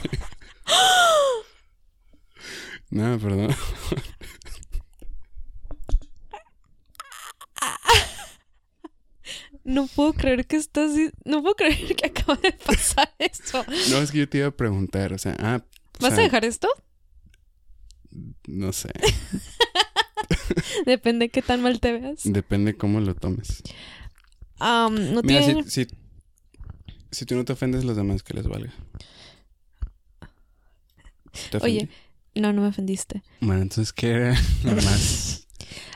No, perdón. No puedo creer que estás... No puedo creer (laughs) que acaba de pasar eso. No, es que yo te iba a preguntar, o sea, ah... o ¿Vas sea, a dejar esto? No sé, (laughs) Depende de qué tan mal te veas. depende cómo lo tomes. Am, no Mira, tiene... si, si, si tú no te ofendes, los demás que les valga. ¿Te? Oye, no, no me ofendiste. Bueno, entonces, ¿qué era (laughs) lo más?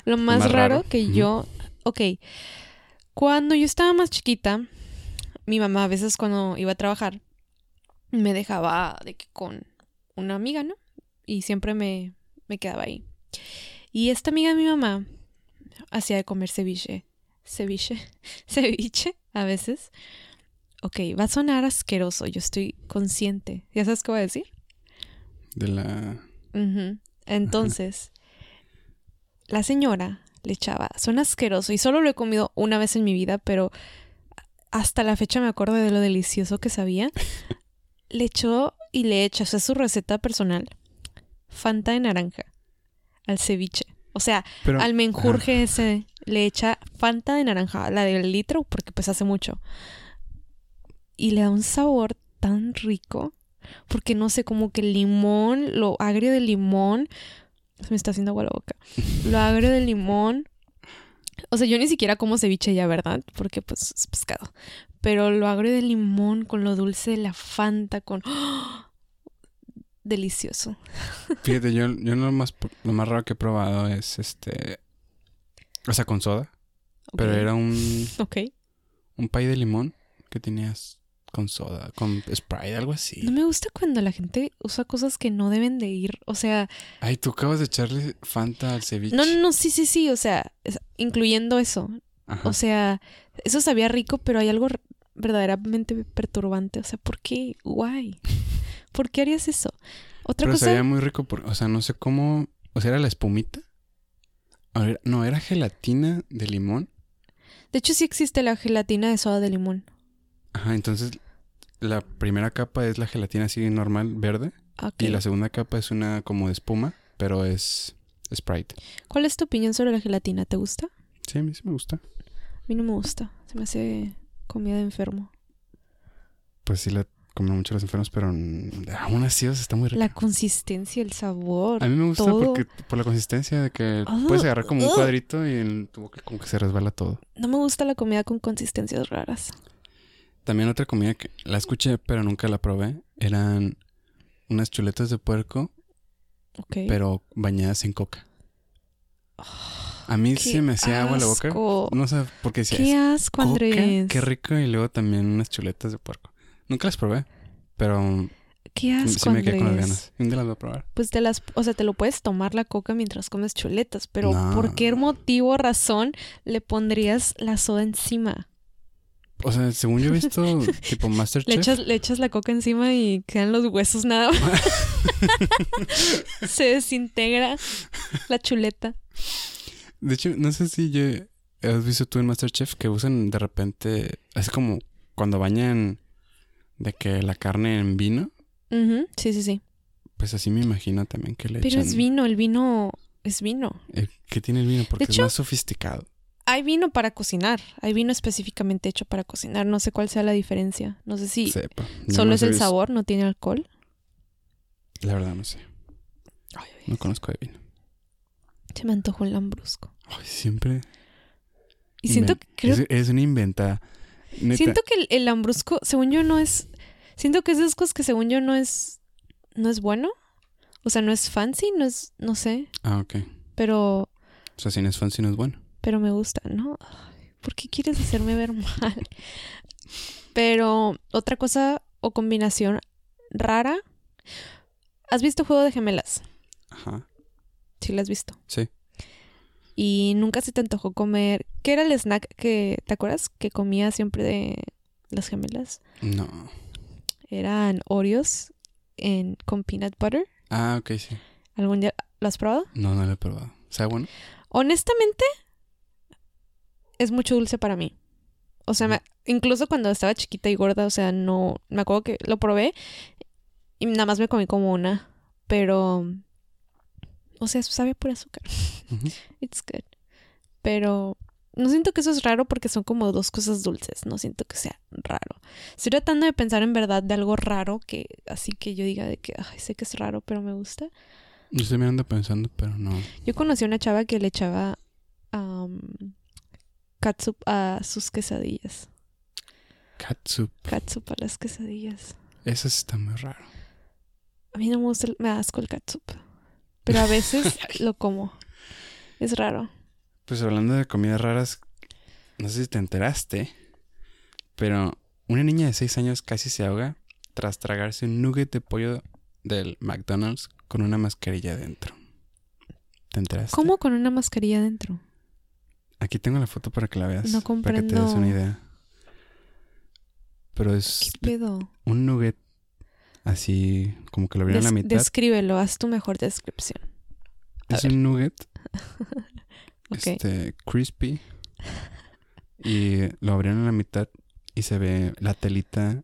Lo más, más raro, raro. que yo... Ok. Cuando yo estaba más chiquita, mi mamá a veces cuando iba a trabajar me dejaba de que con una amiga, ¿no? Y siempre me, me quedaba ahí. Y esta amiga de mi mamá hacía de comer ceviche. Ceviche. (laughs) Ceviche, a veces. Ok, va a sonar asqueroso, yo estoy consciente. ¿Ya sabes qué voy a decir? De la... Entonces, la señora le echaba, suena asqueroso y solo lo he comido una vez en mi vida, pero hasta la fecha me acuerdo de lo delicioso que sabía. (laughs) Le echó y le echa, o sea, su receta personal, Fanta de naranja al ceviche. O sea, Pero, al menjurje ese le echa Fanta de naranja, la del litro, porque pues hace mucho. Y le da un sabor tan rico, porque no sé, como que el limón, lo agrio del limón, se me está haciendo agua la boca. (laughs) Lo agrio del limón. O sea, yo ni siquiera como ceviche ya, ¿verdad? Porque pues es pescado. Pero lo agrio del limón con lo dulce de la Fanta, con... ¡Oh! (gasps) Delicioso. (laughs) Fíjate, yo, yo lo, más, lo más raro que he probado es este... O sea, con soda. Pero era un, Ok. un pay de limón que tenías con soda, con Sprite, algo así. No me gusta cuando la gente usa cosas que no deben de ir. O sea, Ay, tú acabas de echarle Fanta al ceviche. no, no, no, sí, sí, sí. O sea, incluyendo eso. Ajá. O sea, eso sabía rico, pero hay algo verdaderamente perturbante. O sea, ¿por qué? Guay. ¿Por qué harías eso? Otra Pero cosa. sabía muy rico, por, o sea, no sé cómo... O sea, era la espumita. A ver, no, era gelatina de limón. De hecho, sí existe la gelatina de soda de limón. Ajá, entonces la primera capa es la gelatina así normal, verde. Y la segunda capa es una como de espuma, pero es Sprite. ¿Cuál es tu opinión sobre la gelatina? ¿Te gusta? Sí, a mí sí me gusta. A mí no me gusta. Se me hace comida de enfermo. Pues sí la comen mucho los enfermos, pero aún así está muy rica. La consistencia, el sabor. A mí me gusta todo. porque por la consistencia de que Ah, puedes agarrar como un ah. cuadrito y en tu boca como que se resbala todo. No me gusta la comida con consistencias raras. También otra comida que la escuché pero nunca la probé eran unas chuletas de puerco pero bañadas en coca. A mí sí me hacía agua la boca. No sé por qué decía Qué "Es asco, coca, Andrés. Qué rico. Y luego también unas chuletas de puerco. Nunca las probé, pero Qué asco, sí me quedé con las ganas. Un día las voy a probar. Pues te las, o sea, te lo puedes tomar la coca mientras comes chuletas, pero No. ¿por qué motivo o razón le pondrías la soda encima? O sea, según yo he visto (laughs) tipo Masterchef. Le echas, le echas la coca encima y quedan los huesos nada más. (laughs) Se desintegra la chuleta. De hecho, no sé si yo has visto tú en Masterchef que usan de repente, así como cuando bañan de que la carne en vino, Sí, sí, sí. pues así me imagino también que le Pero echan. es vino, el vino es vino. Eh, ¿Qué tiene el vino? Porque hecho- es más sofisticado. Hay vino para cocinar, hay vino específicamente hecho para cocinar. No sé cuál sea la diferencia. No sé si Sepa. Solo es el visto- sabor, no tiene alcohol. La verdad no sé. No conozco de vino. Se me antojó el lambrusco. Ay, siempre. Y siento inven- que creo Es, es una inventada. Neta. Siento que el, el lambrusco, según yo, no es. Siento que es de esas cosas que según yo no es. No es bueno. O sea, no es fancy, no es. No sé. Ah, ok. Pero. O sea, si no es fancy, no es bueno. Pero me gusta, ¿no? Ay, ¿Por qué quieres hacerme ver mal? Pero otra cosa o combinación rara. ¿Has visto Juego de Gemelas? Ajá. Sí, lo has visto. Sí. Y nunca se te antojó comer. ¿Qué era el snack que. ¿Te acuerdas? Que comía siempre de las gemelas. No. Eran Oreos en, con peanut butter. Ah, ok, sí. ¿Algún día lo has probado? No, no lo he probado. ¿Sabe bueno? Honestamente, es mucho dulce para mí. O sea, me- incluso cuando estaba chiquita y gorda, o sea, no. Me acuerdo que lo probé y nada más me comí como una. Pero. O sea, sabe por azúcar. (laughs) It's good. Pero no siento que eso es raro porque son como dos cosas dulces. No siento que sea raro. Estoy tratando de pensar en verdad de algo raro que así que yo diga de que ay, sé que es raro, pero me gusta. Yo estoy mirando pensando, pero no. Yo conocí a una chava que le echaba um, catsup a sus quesadillas. Katsup. Catsup a las quesadillas. Eso sí está muy raro. A mí no me gusta, el- me asco el catsup. Pero a veces (laughs) lo como. Es raro. Pues hablando de comidas raras, no sé si te enteraste, pero una niña de 6 años casi se ahoga tras tragarse un nugget de pollo del McDonald's con una mascarilla adentro. ¿Te enteraste? ¿Cómo con una mascarilla dentro? Aquí tengo la foto para que la veas. No Para que te des comprendo. una idea. Pero ¿Qué es pedo? un nugget así como que lo abrieron a la mitad. descríbelo, haz tu mejor descripción. a es ver. un nugget (laughs) Ok. este crispy y lo abrieron a la mitad y se ve la telita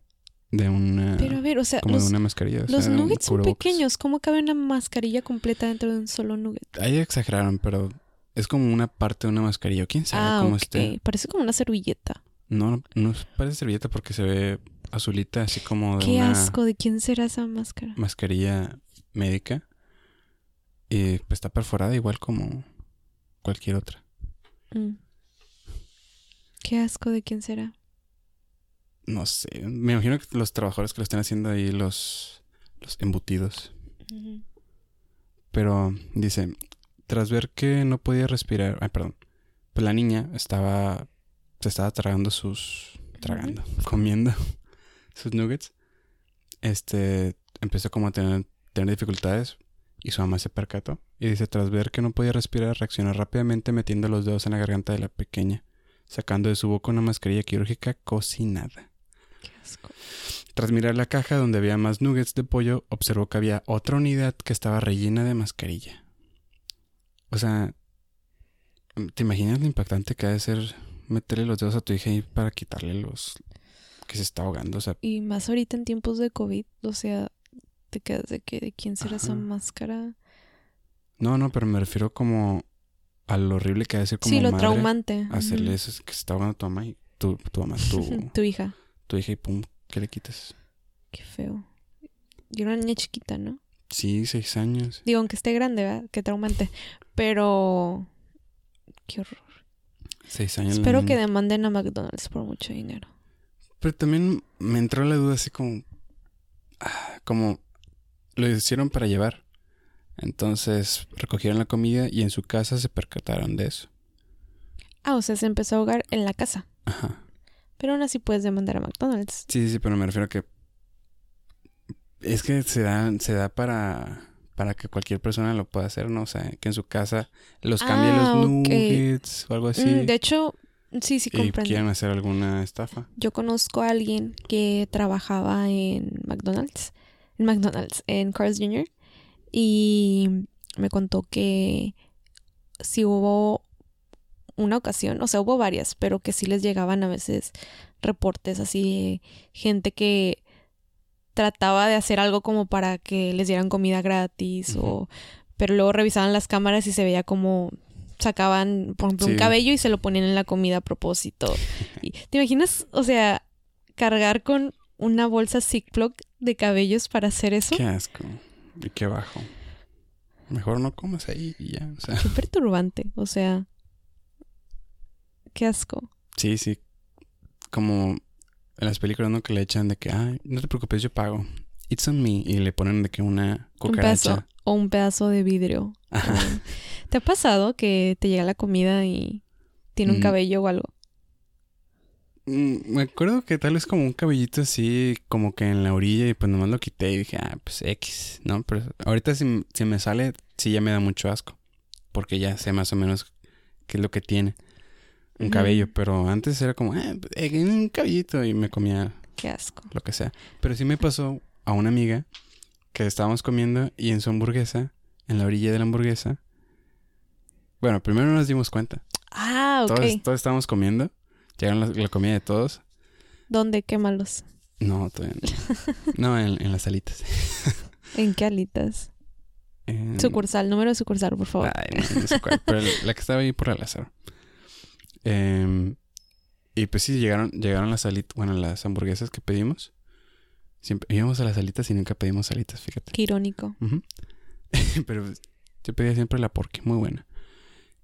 de una Pero a ver, o sea, como los, de una mascarilla. o los sea, nuggets son pequeños. ¿Cómo cabe una mascarilla completa dentro de un solo nugget? Ahí exageraron, pero es como una parte de una mascarilla. ¿Quién sabe Ah, cómo ok. esté? Parece como una servilleta. No, no parece servilleta porque se ve azulita, así como de Qué una asco. ¿De quién será esa máscara? mascarilla médica. Y pues está perforada igual como cualquier otra. Mm. Qué asco. ¿De quién será? No sé. Me imagino que los trabajadores que lo están haciendo ahí, los, los embutidos. Pero dice, tras ver que no podía respirar, ay, perdón, pues la niña estaba, se estaba tragando sus, tragando, comiendo (laughs) sus nuggets. Este, empezó como a tener, tener dificultades y su mamá se percató. Y dice, tras ver que no podía respirar, reaccionó rápidamente metiendo los dedos en la garganta de la pequeña, sacando de su boca una mascarilla quirúrgica cocinada. Qué asco. Tras mirar la caja donde había más nuggets de pollo, observó que había otra unidad que estaba rellena de mascarilla. O sea, ¿te imaginas lo impactante que ha de ser meterle los dedos a tu hija ahí para quitarle los... que se está ahogando. O sea, Y más ahorita en tiempos de COVID, o sea, te quedas de que de quién será esa Ajá. máscara. no, no, pero me refiero como a lo horrible que ha de ser como sí, lo madre traumante. hacerle eso, es que se está ahogando tu mamá y tu, tu mamá, tu, (laughs) tu hija. tu hija y pum, ¿qué le quitas? Qué feo. Y era una niña chiquita, ¿no? Sí, seis años. Digo, aunque esté grande, ¿verdad? Qué traumante. Pero. Qué horror. Seis años. Espero que demanden a McDonald's por mucho dinero. Pero también me entró la duda así como... ah, como lo hicieron para llevar. Entonces recogieron la comida y en su casa se percataron de eso. Ah, o sea, se empezó a ahogar en la casa. Ajá. Pero aún así puedes demandar a McDonald's. Sí, sí, pero me refiero a que... Es que se da, se da para... Para que cualquier persona lo pueda hacer, ¿no? O sea, que en su casa los cambie Ah, los ok. nuggets o algo así. Mm, de hecho, sí, sí y comprendo. quieren hacer alguna estafa. Yo conozco a alguien que trabajaba en McDonald's, en McDonald's, en Carl's Jr. Y me contó que sí hubo una ocasión, o sea, hubo varias, pero que sí les llegaban a veces reportes así de gente que trataba de hacer algo como para que les dieran comida gratis o pero luego revisaban las cámaras y se veía como sacaban por ejemplo un cabello y se lo ponían en la comida a propósito. (laughs) Y, ¿Te imaginas, o sea, cargar con una bolsa Ziploc de cabellos para hacer eso? Qué asco. Y qué bajo. Mejor no comas ahí y ya. O sea, Qué perturbante, o sea, qué asco. sí, sí. Como en las películas, ¿no? Que le echan de que, ay, no te preocupes, yo pago. It's on me. Y le ponen de que una Un pedazo cucaracha. o un pedazo de vidrio. (laughs) Ajá. ¿Te ha pasado que te llega la comida y tiene un Mm. cabello o algo? Mm, Me acuerdo que tal vez como un cabellito así, como que en la orilla, y pues nomás lo quité y dije, ah, pues X, ¿no? Pero ahorita si, si me sale, sí ya me da mucho asco. Porque ya sé más o menos qué es lo que tiene. Un cabello, pero antes era como, ah, eh, un cabellito y me comía Qué asco. lo que sea. Pero sí me pasó a una amiga que estábamos comiendo y en su hamburguesa, en la orilla de la hamburguesa, bueno, primero no nos dimos cuenta. Ah, ok. Todos, todos estábamos comiendo, llegaron la, la comida de todos. ¿Dónde? Qué malos. No, todavía no. No, en, en las salitas. (laughs) ¿En qué alitas? En- Sucursal, número de sucursal, por favor. Ay, no, no sé cuál, pero la que estaba ahí por el azar. Em, y pues sí, llegaron, llegaron las salitas, bueno, las hamburguesas que pedimos. Siempre íbamos a las salitas y nunca pedimos salitas, fíjate. Qué irónico. (laughs) Pero yo pedía siempre la porky, muy buena.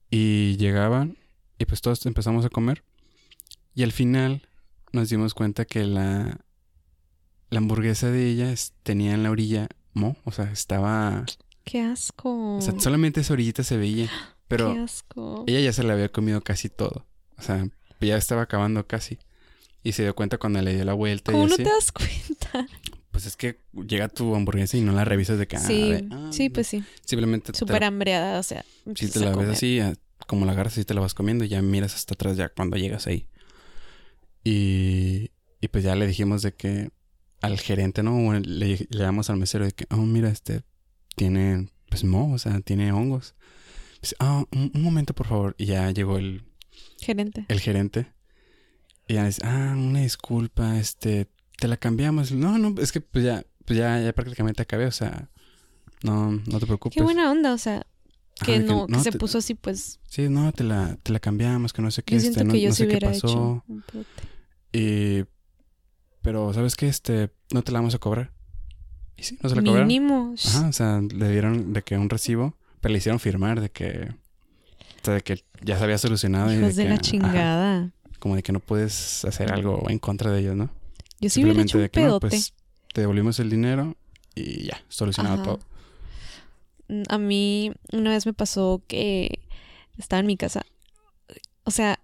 Y llegaban y pues todos empezamos a comer. Y al final nos dimos cuenta que la, la hamburguesa de ella tenía en la orilla mo, o sea, estaba... Qué asco. O sea, solamente esa orillita se veía. (gasps) Pero Qué asco. ella ya se la había comido casi todo. O sea, ya estaba acabando casi. Y se dio cuenta cuando le dio la vuelta y ¿Cómo no así. te das cuenta? Pues es que llega tu hamburguesa y no la revisas de que... ah, a sí, ver, ah, sí, pues sí. Simplemente te Súper hambreada, o sea. si te la ves así, ah, como la agarras y te la vas comiendo y ya miras hasta atrás ya cuando llegas ahí. Y, y pues ya le dijimos de que al gerente, ¿no? Bueno, le, le damos al mesero de que, oh, mira, este tiene, pues mo, o sea, tiene hongos. Dice, ah, un, un momento, por favor. Y ya llegó el, Gerente. el gerente. Y ya dice, ah, una disculpa, este, te la cambiamos. No, no, es que pues ya, pues ya, ya prácticamente acabé, o sea, no, no te preocupes. Qué buena onda, o sea, Ajá, que no, que se te- puso así, pues. Sí, no, te la, te la cambiamos, que no sé qué, Yo este, no, que yo no sé qué pasó. hecho. Y, pero, ¿sabes qué? Este, no te la vamos a cobrar. Y sí, no se la cobraron. Mínimo. Ajá, o sea, le dieron de que un recibo, pero le hicieron firmar de que, o sea, de que ya se había solucionado. y Hijos de que, la ajá, chingada. como de que no puedes hacer algo en contra de ellos, ¿no? Yo sí hubiera hecho un de que no, pues te devolvimos el dinero y ya, solucionado Ajá. todo. Mm, A mí una vez me pasó que estaba en mi casa. O sea,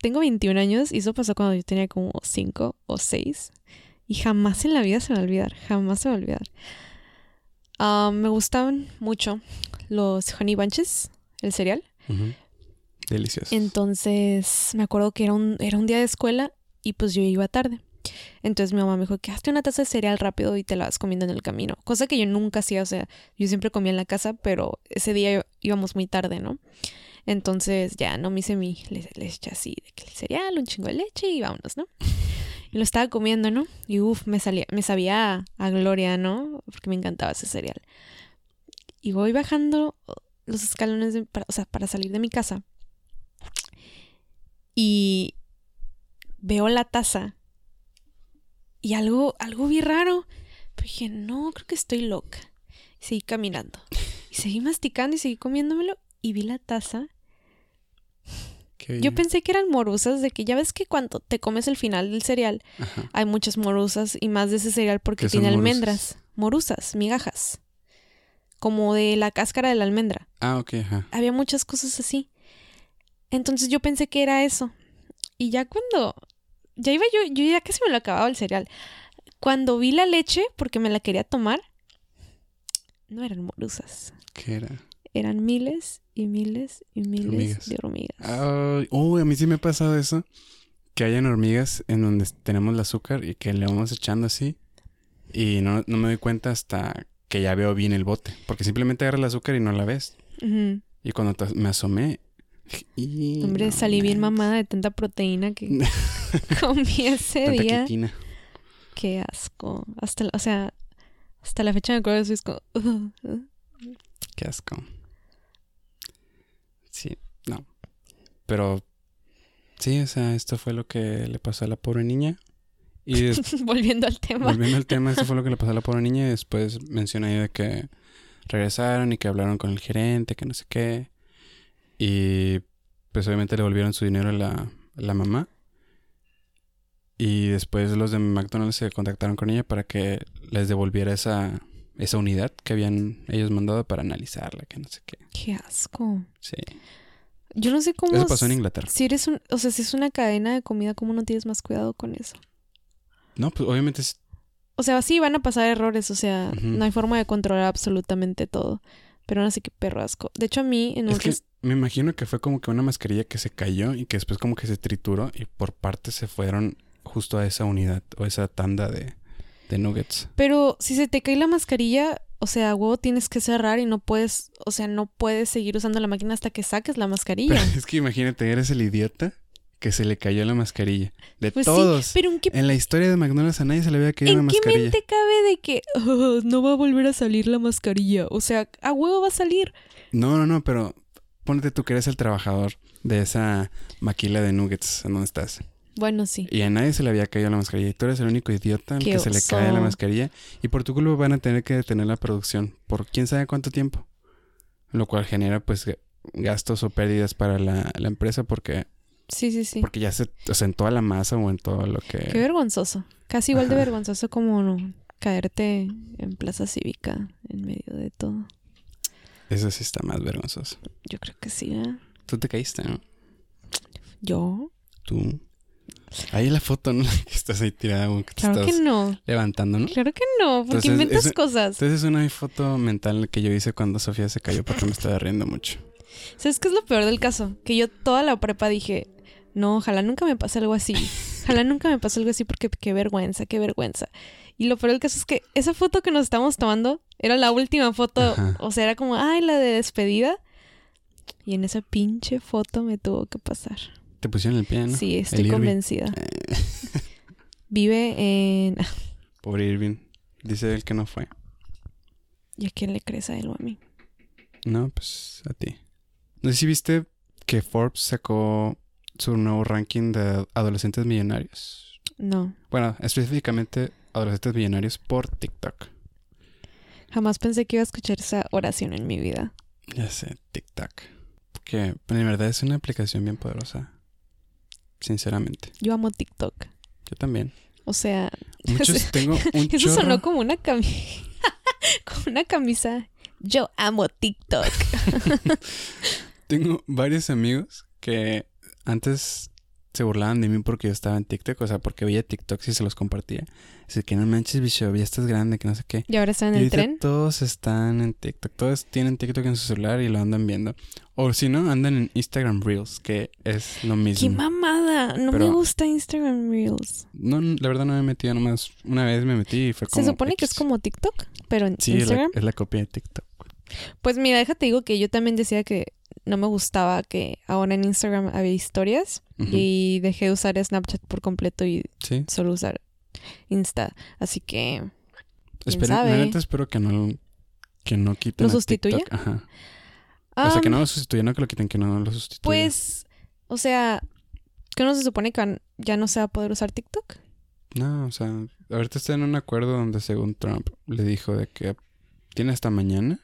tengo 21 años y eso pasó cuando yo tenía como 5 o 6. Y jamás en la vida se me va a olvidar. Jamás se me va a olvidar. Ah, me gustaban mucho los Honey Bunches, el cereal. Delicioso. Entonces me acuerdo que era un, era un día de escuela y pues yo iba tarde. Entonces mi mamá me dijo que hazte una taza de cereal rápido y te la vas comiendo en el camino. Cosa que yo nunca hacía, o sea, yo siempre comía en la casa, pero ese día íbamos muy tarde, ¿no? Entonces ya no me hice mi le- leche así, de que el cereal, un chingo de leche y vámonos, ¿no? Y lo estaba comiendo, ¿no? Y uff, me salía, me sabía a gloria, ¿no? Porque me encantaba ese cereal. Y voy bajando los escalones, de- para, o sea, para salir de mi casa. Y veo la taza. Y algo, algo vi raro. Pero dije, no, creo que estoy loca. Y seguí caminando. Y seguí masticando y seguí comiéndomelo. Y vi la taza. Qué Yo pensé que eran morusas, de que ya ves que cuando te comes el final del cereal Ajá. hay muchas morusas y más de ese cereal porque ¿Qué son tiene morusas? almendras. Morusas, migajas. Como de la cáscara de la almendra. Ah, ok, ajá. Había muchas cosas así. Entonces yo pensé que era eso. Y ya cuando. Ya iba yo, yo ya casi me lo acababa el cereal. Cuando vi la leche, porque me la quería tomar, no eran morusas. ¿Qué era? Eran miles y miles y miles Hormigas. de hormigas. Uy, a mí sí me ha pasado eso. Que hayan hormigas en donde tenemos el azúcar y que le vamos echando así. Y no, no me doy cuenta hasta que ya veo bien el bote. Porque simplemente agarras el azúcar y no la ves. Y cuando te- me asomé. "Y Hombre, no salí bien manches". mamada de tanta proteína que (laughs) comí ese Tanta día. quitina. Qué asco. Hasta, la- o sea, hasta la fecha me acuerdo de eso. y Es como, "Ugh, ugh". Qué asco. Sí, no. Pero sí, o sea, esto fue lo que le pasó a la pobre niña. Y (laughs) Volviendo al tema. volviendo al tema, esto fue lo que le pasó a la pobre niña. Y después menciona ahí de que regresaron y que hablaron con el gerente, que no sé qué. Y pues obviamente le volvieron su dinero a la, a la mamá. Y después los de McDonald's se contactaron con ella para que les devolviera esa, esa unidad que habían ellos mandado para analizarla, que no sé qué. Qué asco. Sí. Yo no sé cómo. Eso pasó en Inglaterra. Si eres un. O sea, si es una cadena de comida, ¿cómo no tienes más cuidado con eso? No, pues obviamente es- O sea, sí van a pasar errores. O sea, no hay forma de controlar absolutamente todo. Pero aún así que perro asco. De hecho, a mí en un es que me imagino que fue como que una mascarilla que se cayó y que después como que se trituró y por partes se fueron justo a esa unidad o esa tanda de, de nuggets. Pero si se te cae la mascarilla, o sea, huevo tienes que cerrar y no puedes, o sea, no puedes seguir usando la máquina hasta que saques la mascarilla. Pero (laughs) es que imagínate, eres el idiota que se le cayó la mascarilla. De Pues sí, todos. Pero ¿en qué, En la historia de McDonald's a nadie se le había caído una ¿en qué mascarilla. mente cabe de que "Oh, no va a volver a salir la mascarilla? O sea, a huevo va a salir. No, no, no, pero ponte tú que eres el trabajador de esa maquila de nuggets en donde estás. Bueno, sí. Y a nadie se le había caído la mascarilla. Y tú eres el único idiota al que se le cae la mascarilla. Y por tu culpa van a tener que detener la producción por quién sabe cuánto tiempo. Lo cual genera pues gastos o pérdidas para la, la empresa porque, Sí, sí, sí. porque ya se, o sea, en toda la masa o en todo lo que... Qué vergonzoso. Casi igual de vergonzoso como no, caerte en plaza cívica en medio de todo. Eso sí está más vergonzoso. Yo creo que sí, ¿eh? Tú te caíste, ¿no? ¿Yo? Tú. Ahí la foto, ¿no? (laughs) Que estás ahí tirada, como que te Claro estás que no. levantando, ¿no? Claro que no, porque Entonces, inventas cosas. Entonces es una foto mental que yo hice cuando Sofía se cayó porque me estaba riendo mucho. ¿Sabes qué es lo peor del caso? Que yo toda la prepa dije, no, ojalá nunca me pase algo así. Ojalá nunca me pase algo así porque qué vergüenza, qué vergüenza. Y lo peor del caso es que esa foto que nos estábamos tomando era la última foto, Ajá. o sea, era como, ay, la de despedida. Y en esa pinche foto me tuvo que pasar. Te pusieron el pie, ¿no? Sí, estoy El convencida. Eh, (laughs) Vive en... (laughs) pobre Irving. Dice él que no fue. ¿Y a quién le crees a él o a mí? No, pues a ti. No sé si viste que Forbes sacó su nuevo ranking de adolescentes millonarios. No, Bueno, específicamente adolescentes millonarios por TikTok. jamás pensé que iba a escuchar esa oración en mi vida. Ya sé, TikTok. Porque pues, en verdad es una aplicación bien poderosa. Sinceramente. Yo amo TikTok. Yo también. O sea, (laughs) Muchos tengo (laughs) un Eso chorro. sonó como una camisa. (laughs) como una camisa. Yo amo TikTok. Tengo varios amigos que antes se burlaban de mí porque yo estaba en TikTok, o sea, porque veía TikToks y se los compartía. Así que no manches, bicho, ya estás grande, que no sé qué. Y ahora están Y en el tren. todos están en TikTok, todos tienen TikTok en su celular y lo andan viendo. O si no, andan en Instagram Reels, que es lo ¡Qué mismo. mamada! No Pero- me gusta Instagram Reels. No, la verdad no me he metido nomás. Una vez me metí y fue como... Se supone que es como TikTok, pero en Sí, es la, Instagram. es la copia de TikTok. Pues mira, déjate digo que yo también decía que no me gustaba que ahora en Instagram había historias y dejé de usar Snapchat por completo y Sí. solo usar Insta. Así que neta espero que no, que no quiten. ¿Lo sustituya? TikTok. Ajá. o sea, que um, no lo sustituya, no que lo quiten, que no lo sustituya. Pues, o sea, ¿qué no se supone que ya no se va a poder usar TikTok? No, o sea, ahorita está en un acuerdo donde según Trump le dijo de que tiene hasta mañana.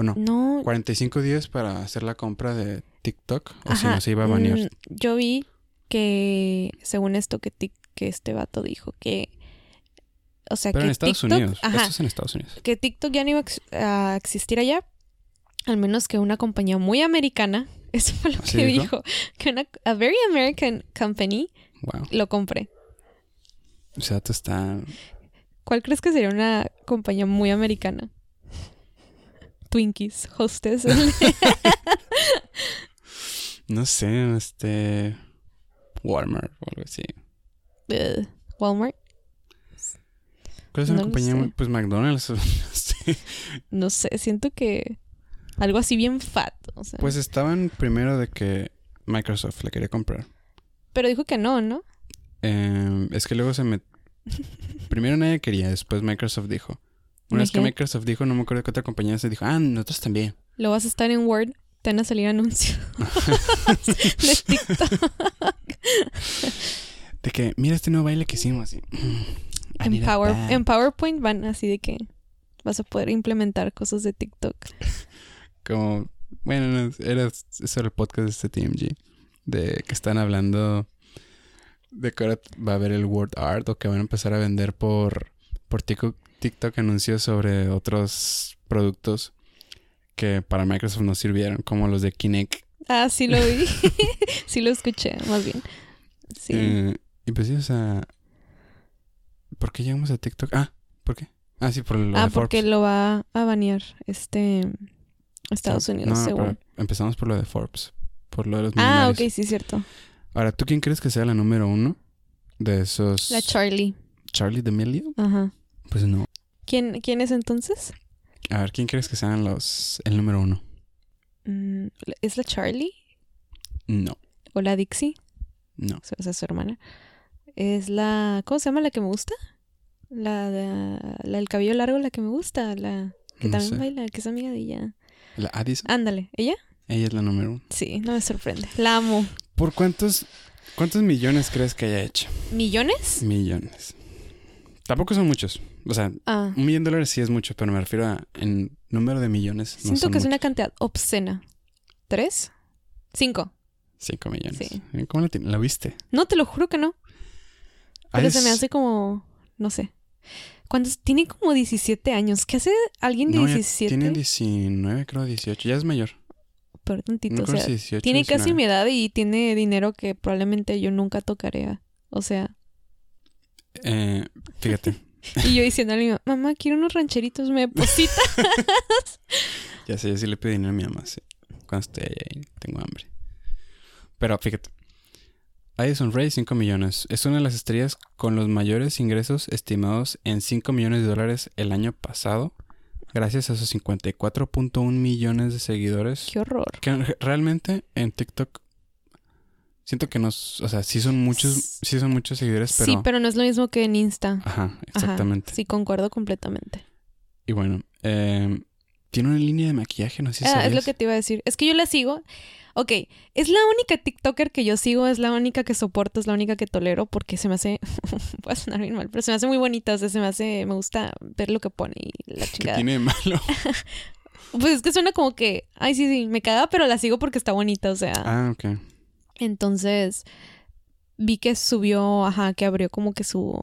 ¿O no? No. 45 días para hacer la compra de TikTok. O si no, se iba a banear. mm, Yo vi que, según esto que, Tik- que este vato dijo, que. O sea, Pero que en Estados TikTok. Unidos. Ajá, Esto es en Estados Unidos. que TikTok ya no iba a ex- a existir allá. Al menos que una compañía muy americana. (laughs) Eso fue lo ¿Así que dijo? dijo. Que una a very American company Wow. lo compré. O sea, tú está. ¿Cuál crees que sería una compañía muy americana? Twinkies, Hostess. (laughs) No sé, este. Walmart o algo así. eh, Walmart. ¿Cuál es una No compañía? sé. Pues McDonald's. (laughs) No sé, siento que algo así bien fat. O sea. Pues estaban primero de que Microsoft la quería comprar. Pero dijo que no, ¿no? Eh, es que luego se me... Primero nadie quería, después Microsoft dijo. Una vez que. Microsoft dijo, no me acuerdo qué otra compañía se dijo, ah, nosotros también. Lo vas a estar en Word, te van a salir anuncios (laughs) de TikTok. De que, mira este nuevo baile que hicimos. y, mm, En, Power- en PowerPoint van así de que vas a poder implementar cosas de TikTok. Como, bueno, no, era eso era el podcast de este TMG. De que están hablando de que ahora va a haber el word art o que van a empezar a vender por, por TikTok, TikTok anuncios sobre otros productos que para Microsoft no sirvieron, como los de Kinect. Ah, sí lo vi. (laughs) (laughs) sí lo escuché, más bien. Sí. Eh, y pues sí, o sea, ¿por qué llegamos a TikTok? Ah, ¿por qué? Ah, sí, por lo ah, de porque Forbes. lo va a banear este Estados Unidos, no, según. empezamos por lo de Forbes, por lo de los Ah, ok, sí, cierto. Ahora, ¿tú quién crees que sea la número uno de esos? La Charlie. Charlie D'Amelio? Ajá. Pues no. ¿Quién, ¿Quién es entonces? A ver, ¿quién crees que sean los el número uno? Mm, ¿Es la Charlie? No, ¿O la Dixie? no. O sea, su hermana. Es la... ¿Cómo se llama la que me gusta? La, de, la del cabello largo, la que me gusta. La que No también sé. baila, que es amiga de ella. La Addison. Ándale, ¿ella? Ella es la número uno. Sí, no me sorprende. La amo. ¿Por cuántos cuántos millones crees que haya hecho? ¿Millones? Millones. Tampoco son muchos. O sea, Ah, un millón de dólares sí es mucho, pero me refiero a en número de millones. No siento que es una cantidad obscena. ¿Tres? Cinco. Cinco millones. Sí. ¿Cómo la? ¿La viste? No, te lo juro que no. Ah, Pero es- se me hace como... No sé. Cuando tiene como 17 años. ¿Qué hace alguien de No, ya 17? Tiene 19, creo 18. Ya es mayor. Pero tantito, No o creo sea, si 18. tiene casi 19. mi edad y tiene dinero que probablemente yo nunca tocaré. O sea, Eh, fíjate. (laughs) (laughs) y yo diciendo a mi mamá, mamá, quiero unos rancheritos, me deposita. (laughs) Ya sé, yo sí le pido dinero a mi mamá, sí. Cuando estoy ahí, tengo hambre. Pero fíjate. Addison Ray, 5 millones. Es una de las estrellas con los mayores ingresos estimados en 5 millones de dólares el año pasado. Gracias a sus 54.1 millones de seguidores. Qué horror. Que re- realmente en TikTok siento que nos, o sea, sí son muchos, sí son muchos seguidores, pero, Sí, pero no es lo mismo que en Insta. ajá, Ajá, exactamente. sí, concuerdo completamente. Y bueno, eh, tiene una línea de maquillaje, no sé si Ah, es lo que te iba a decir. Es que yo la sigo. Ok, es la única TikToker que yo sigo, es la única que soporto, es la única que tolero porque se me hace, (laughs) puede sonar bien mal, pero se me hace muy bonita, o sea, se me hace, me gusta ver lo que pone y la (laughs) ¿Qué chingada. tiene de malo? (laughs) Pues es que suena como que, ay, sí, sí, me caga, pero la sigo porque está bonita, o sea. ah, ok. Entonces, vi que subió, ajá, que abrió como que su,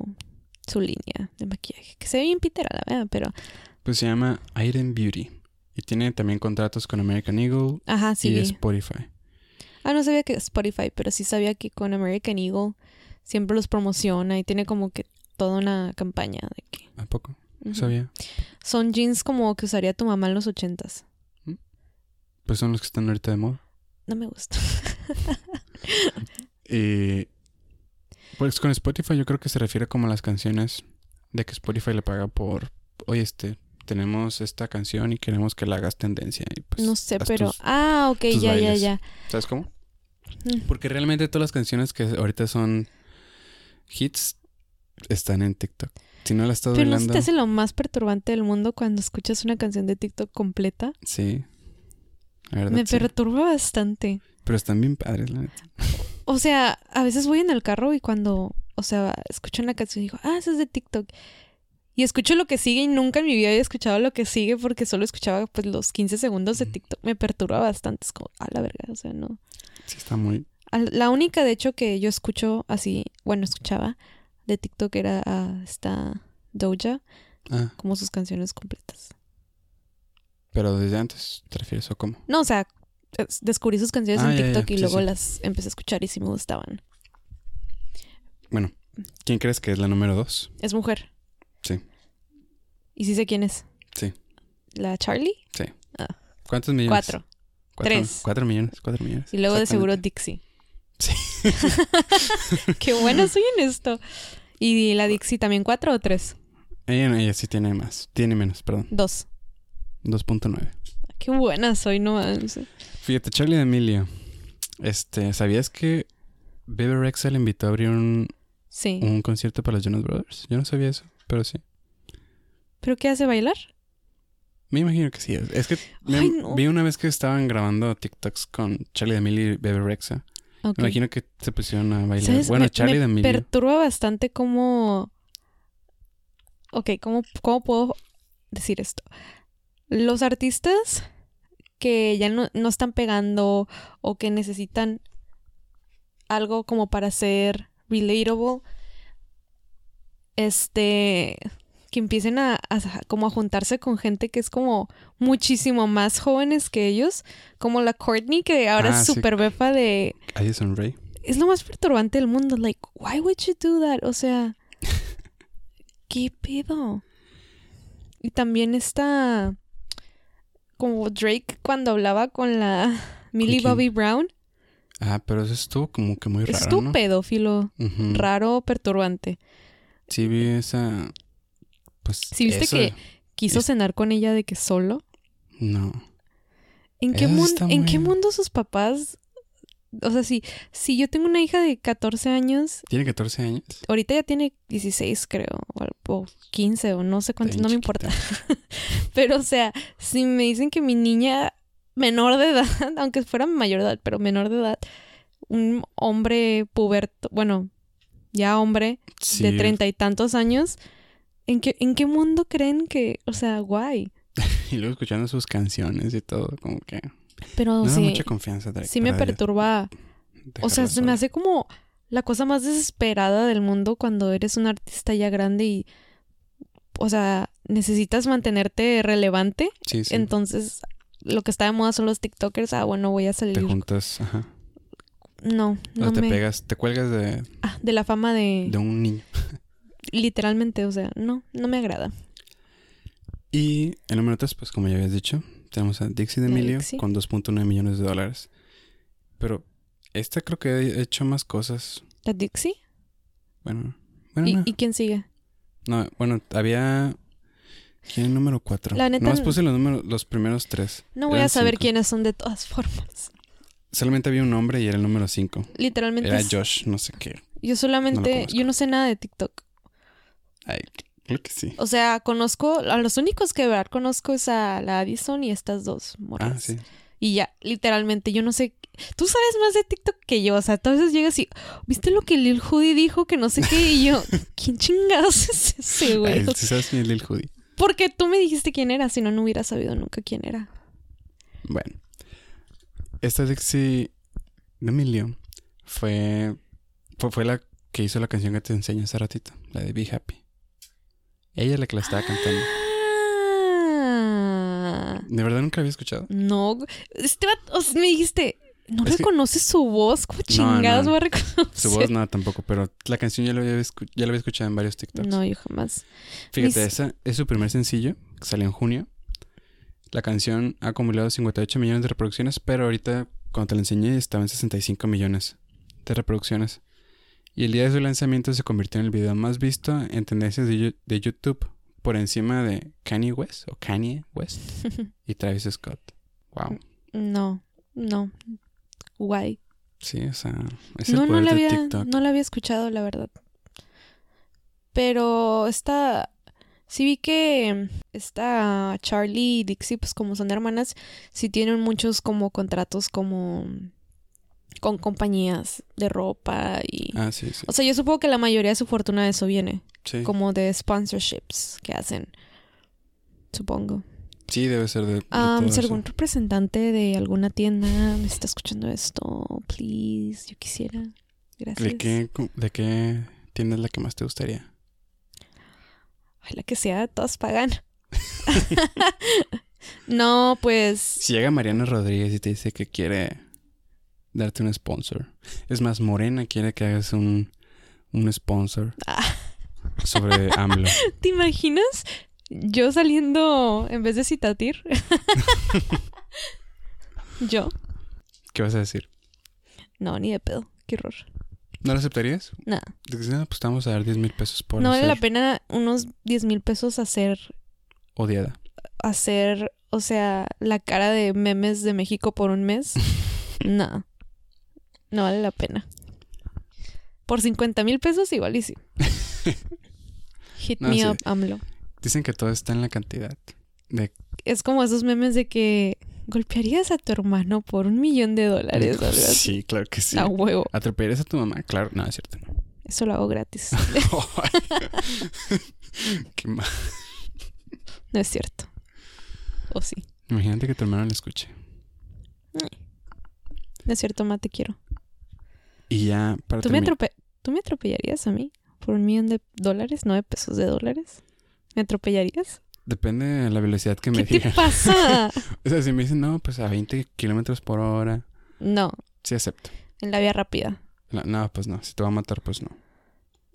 su línea de maquillaje, que se ve bien pitera, la verdad, pero, Pues se llama Iron Beauty. Y tiene también contratos con American Eagle ajá, sí. y vi. Spotify. Ah, no sabía que Spotify, pero sí sabía que con American Eagle siempre los promociona y tiene como que toda una campaña de que... ¿A poco? Sabía. Son jeans como que usaría tu mamá en los ochentas. Pues son los que están ahorita de moda. No me gusta. (laughs) (laughs) Y pues con Spotify yo creo que se refiere como a las canciones de que Spotify le paga por, oye, este, tenemos esta canción y queremos que la hagas tendencia. Y pues, no sé, pero... tus- ah, ok, ya, ya, bailes. ya. ¿Sabes cómo? Mm. Porque realmente todas las canciones que ahorita son hits están en TikTok. Si no la estás Pero no se bailando, te hace lo más perturbante del mundo cuando escuchas una canción de TikTok completa. sí. La verdad, Me sí. perturba bastante. Pero están bien padres, la neta. O sea, a veces voy en el carro y cuando, o sea, escucho una canción y digo, ah, eso es de TikTok. Y escucho lo que sigue y nunca en mi vida había escuchado lo que sigue porque solo escuchaba pues los 15 segundos de. TikTok. Me perturba bastante. Es como, a la verga, o sea, no. Sí, está muy. La única, de hecho, que yo escucho así, bueno, escuchaba de TikTok era a esta Doja, Ah, como sus canciones completas. pero desde antes, ¿te refieres o cómo? No, o sea, descubrí sus canciones Ah, en ya, ya, TikTok y sí, luego sí. las empecé a escuchar y sí me gustaban. Bueno, ¿quién crees que es la número dos? Es mujer. Sí. ¿Y sí sé quién es? Sí. ¿La Charlie? ¿Cuántos millones? Cuatro. Cuatro, Tres. Cuatro millones, cuatro millones. Y luego de seguro. Dixie. Sí. (laughs) Qué buena soy en esto. ¿Y la Dixie también cuatro o tres? Ella, ella sí tiene más. Tiene menos, perdón. Dos. 2.9. Qué buena soy, no. Fíjate, Charlie D'Amelio. Este, ¿sabías que Bebe Rexha le invitó a abrir un, Sí. un concierto para los Jonas Brothers? Yo no sabía eso, pero sí. ¿Pero qué hace bailar? Me imagino que sí. Es que me- no. vi una vez que estaban grabando TikToks con Charlie D'Amelio y Bebe Rexha. Ok. Me imagino que se pusieron a bailar. ¿Sabes? Bueno, me, Charlie me D'Amelio. perturba bastante cómo... Ok, ¿cómo, ¿cómo puedo decir esto? Los artistas que ya no, no están pegando o que necesitan algo como para ser relatable, este, que empiecen a, a- como a juntarse con gente que es como muchísimo más jóvenes que ellos, como la Courtney que ahora Ah, es sí. super befa de Addison Ray. es lo más perturbante del mundo. Like, why would you do that? O sea, (laughs) ¿qué pedo? Y también está como Drake cuando hablaba con la Millie? Bobby Brown. Ah, pero eso estuvo como que muy raro, Es tu ¿no? pedófilo, raro, perturbante. Sí, vi esa. Pues. Sí, viste eso- que quiso es- cenar con ella de que solo. No. ¿En qué, mun- ¿En muy- qué mundo sus papás? O sea, si, si yo tengo una hija de 14 años, Tiene 14 años. ahorita ya tiene 16, creo, o, al- o 15, o no sé cuántos, no me importa. (laughs) Pero, o sea, si me dicen que mi niña menor de edad, (laughs) aunque fuera mayor de edad, pero menor de edad, un hombre puberto, bueno, ya hombre Sí. de treinta y tantos años, ¿en qué, ¿en qué mundo creen que, o sea, guay? (laughs) Y luego escuchando sus canciones y todo, como que. Pero No da sí, mucha confianza. Sí me perturba. O sea, se me hace como la cosa más desesperada del mundo cuando eres un artista ya grande y, o sea, necesitas mantenerte relevante. Sí, sí. Entonces, lo que está de moda son los TikTokers. Ah, bueno, voy a te salir. juntas, ajá. No, O no te me. pegas, te cuelgas de, Ah, de la fama de. de un niño. Literalmente, o sea, no, no me agrada. Y el número 3, pues como ya habías dicho, tenemos a Dixie D'Amelio con 2.9 millones de dólares. Pero esta creo que ha hecho más cosas. ¿La Dixie? Bueno, bueno, ¿Y, no. y quién sigue? No, bueno, había. ¿Quién el número 4? La neta Nomás no- puse los, números, los primeros tres. No voy Eran a saber cinco. quiénes son de todas formas. Solamente había un nombre y era el número 5. Literalmente. Era Josh, no sé qué. Yo solamente. yo no sé nada de TikTok. Ay, creo que sí. O sea, conozco. A los únicos que de verdad conozco es a la Addison y estas dos morras. Ah, sí. Y ya, literalmente, yo no sé. Tú sabes más de TikTok que yo. O sea, tú a veces llegas y. ¿Viste lo que Lil Hoodie dijo? Que no sé qué. Y yo, (laughs) ¿quién chingados es ese, güey? Ay, sí sabes quién es Lil Hoodie. Porque tú me dijiste quién era, si no, no hubiera sabido nunca quién era. Bueno. Esta Dixie D'Amelio fue, fue, fue la que hizo la canción que te enseñé hace ratito, la de Be Happy. Ella es la que la estaba cantando. Ah, ¿De verdad nunca había escuchado? no. Este o sea, me dijiste, no Es que- reconoces su voz. ¿Cómo No, chingados no. voy a reconocer? Su voz nada tampoco, pero la canción ya la había, ya la había escuchado en varios TikToks. No, yo jamás. Fíjate, mis- esa es su primer sencillo, que salió en junio. La canción ha acumulado 58 millones de reproducciones, pero ahorita, cuando te la enseñé, estaba en 65 millones de reproducciones. Y el día de su lanzamiento se convirtió en el video más visto en tendencias de, YouTube por encima de Kanye West o Kanye West (laughs) y Travis Scott. Wow. No, no. Guay. Sí, o sea, es el No, no poder la de había, TikTok. no la había escuchado, la verdad. Pero esta, sí vi que esta Charlie y Dixie, pues como son hermanas, sí tienen muchos como contratos como con compañías de ropa y... Ah, sí, sí. O sea, yo supongo que la mayoría de su fortuna de eso viene, Sí, como de sponsorships que hacen. Supongo. sí debe ser de, de si eso. algún representante de alguna tienda me está escuchando esto, please, yo quisiera. Gracias. ¿De qué, ¿De qué tienda es la que más te gustaría? Ay, la que sea, todas pagan. (laughs) no, pues. Si llega Mariana Rodríguez y te dice que quiere darte un sponsor. Es más, Morena quiere que hagas un, un sponsor ah, (laughs) sobre AMLO. (laughs) ¿Te imaginas? Yo saliendo en vez de citatir. (laughs) Yo. ¿Qué vas a decir? No, ni de pedo. Qué horror. ¿No lo aceptarías? No, pues te vamos a dar 10 mil pesos por No vale la pena unos 10 mil pesos hacer, odiada. hacer, o sea, la cara de memes de México por un mes. no. No vale la pena. Por 50 mil pesos igual y sí. Hit No, me sí. up, AMLO. Dicen que todo está en la cantidad. De, Es como esos memes de que golpearías a tu hermano por un millón de dólares. así. sí, claro que sí. A huevo. ¿Atropellarías a tu mamá? Claro, no, es cierto. No. Eso lo hago gratis. (laughs) Qué mal. no es cierto. O sí. Imagínate que tu hermano lo escuche. No es cierto, ma, te quiero. Y ya para ¿Tú me, ¿Tú me atropellarías a mí por un millón de dólares? ¿No de pesos de dólares? ¿Me atropellarías? Depende de la velocidad que me ¿Qué te digan. pasa? (laughs) O sea, si me dicen, no, pues a 20 kilómetros por hora, no, sí acepto. en la vía rápida. No, no, pues no. Si te va a matar, pues no.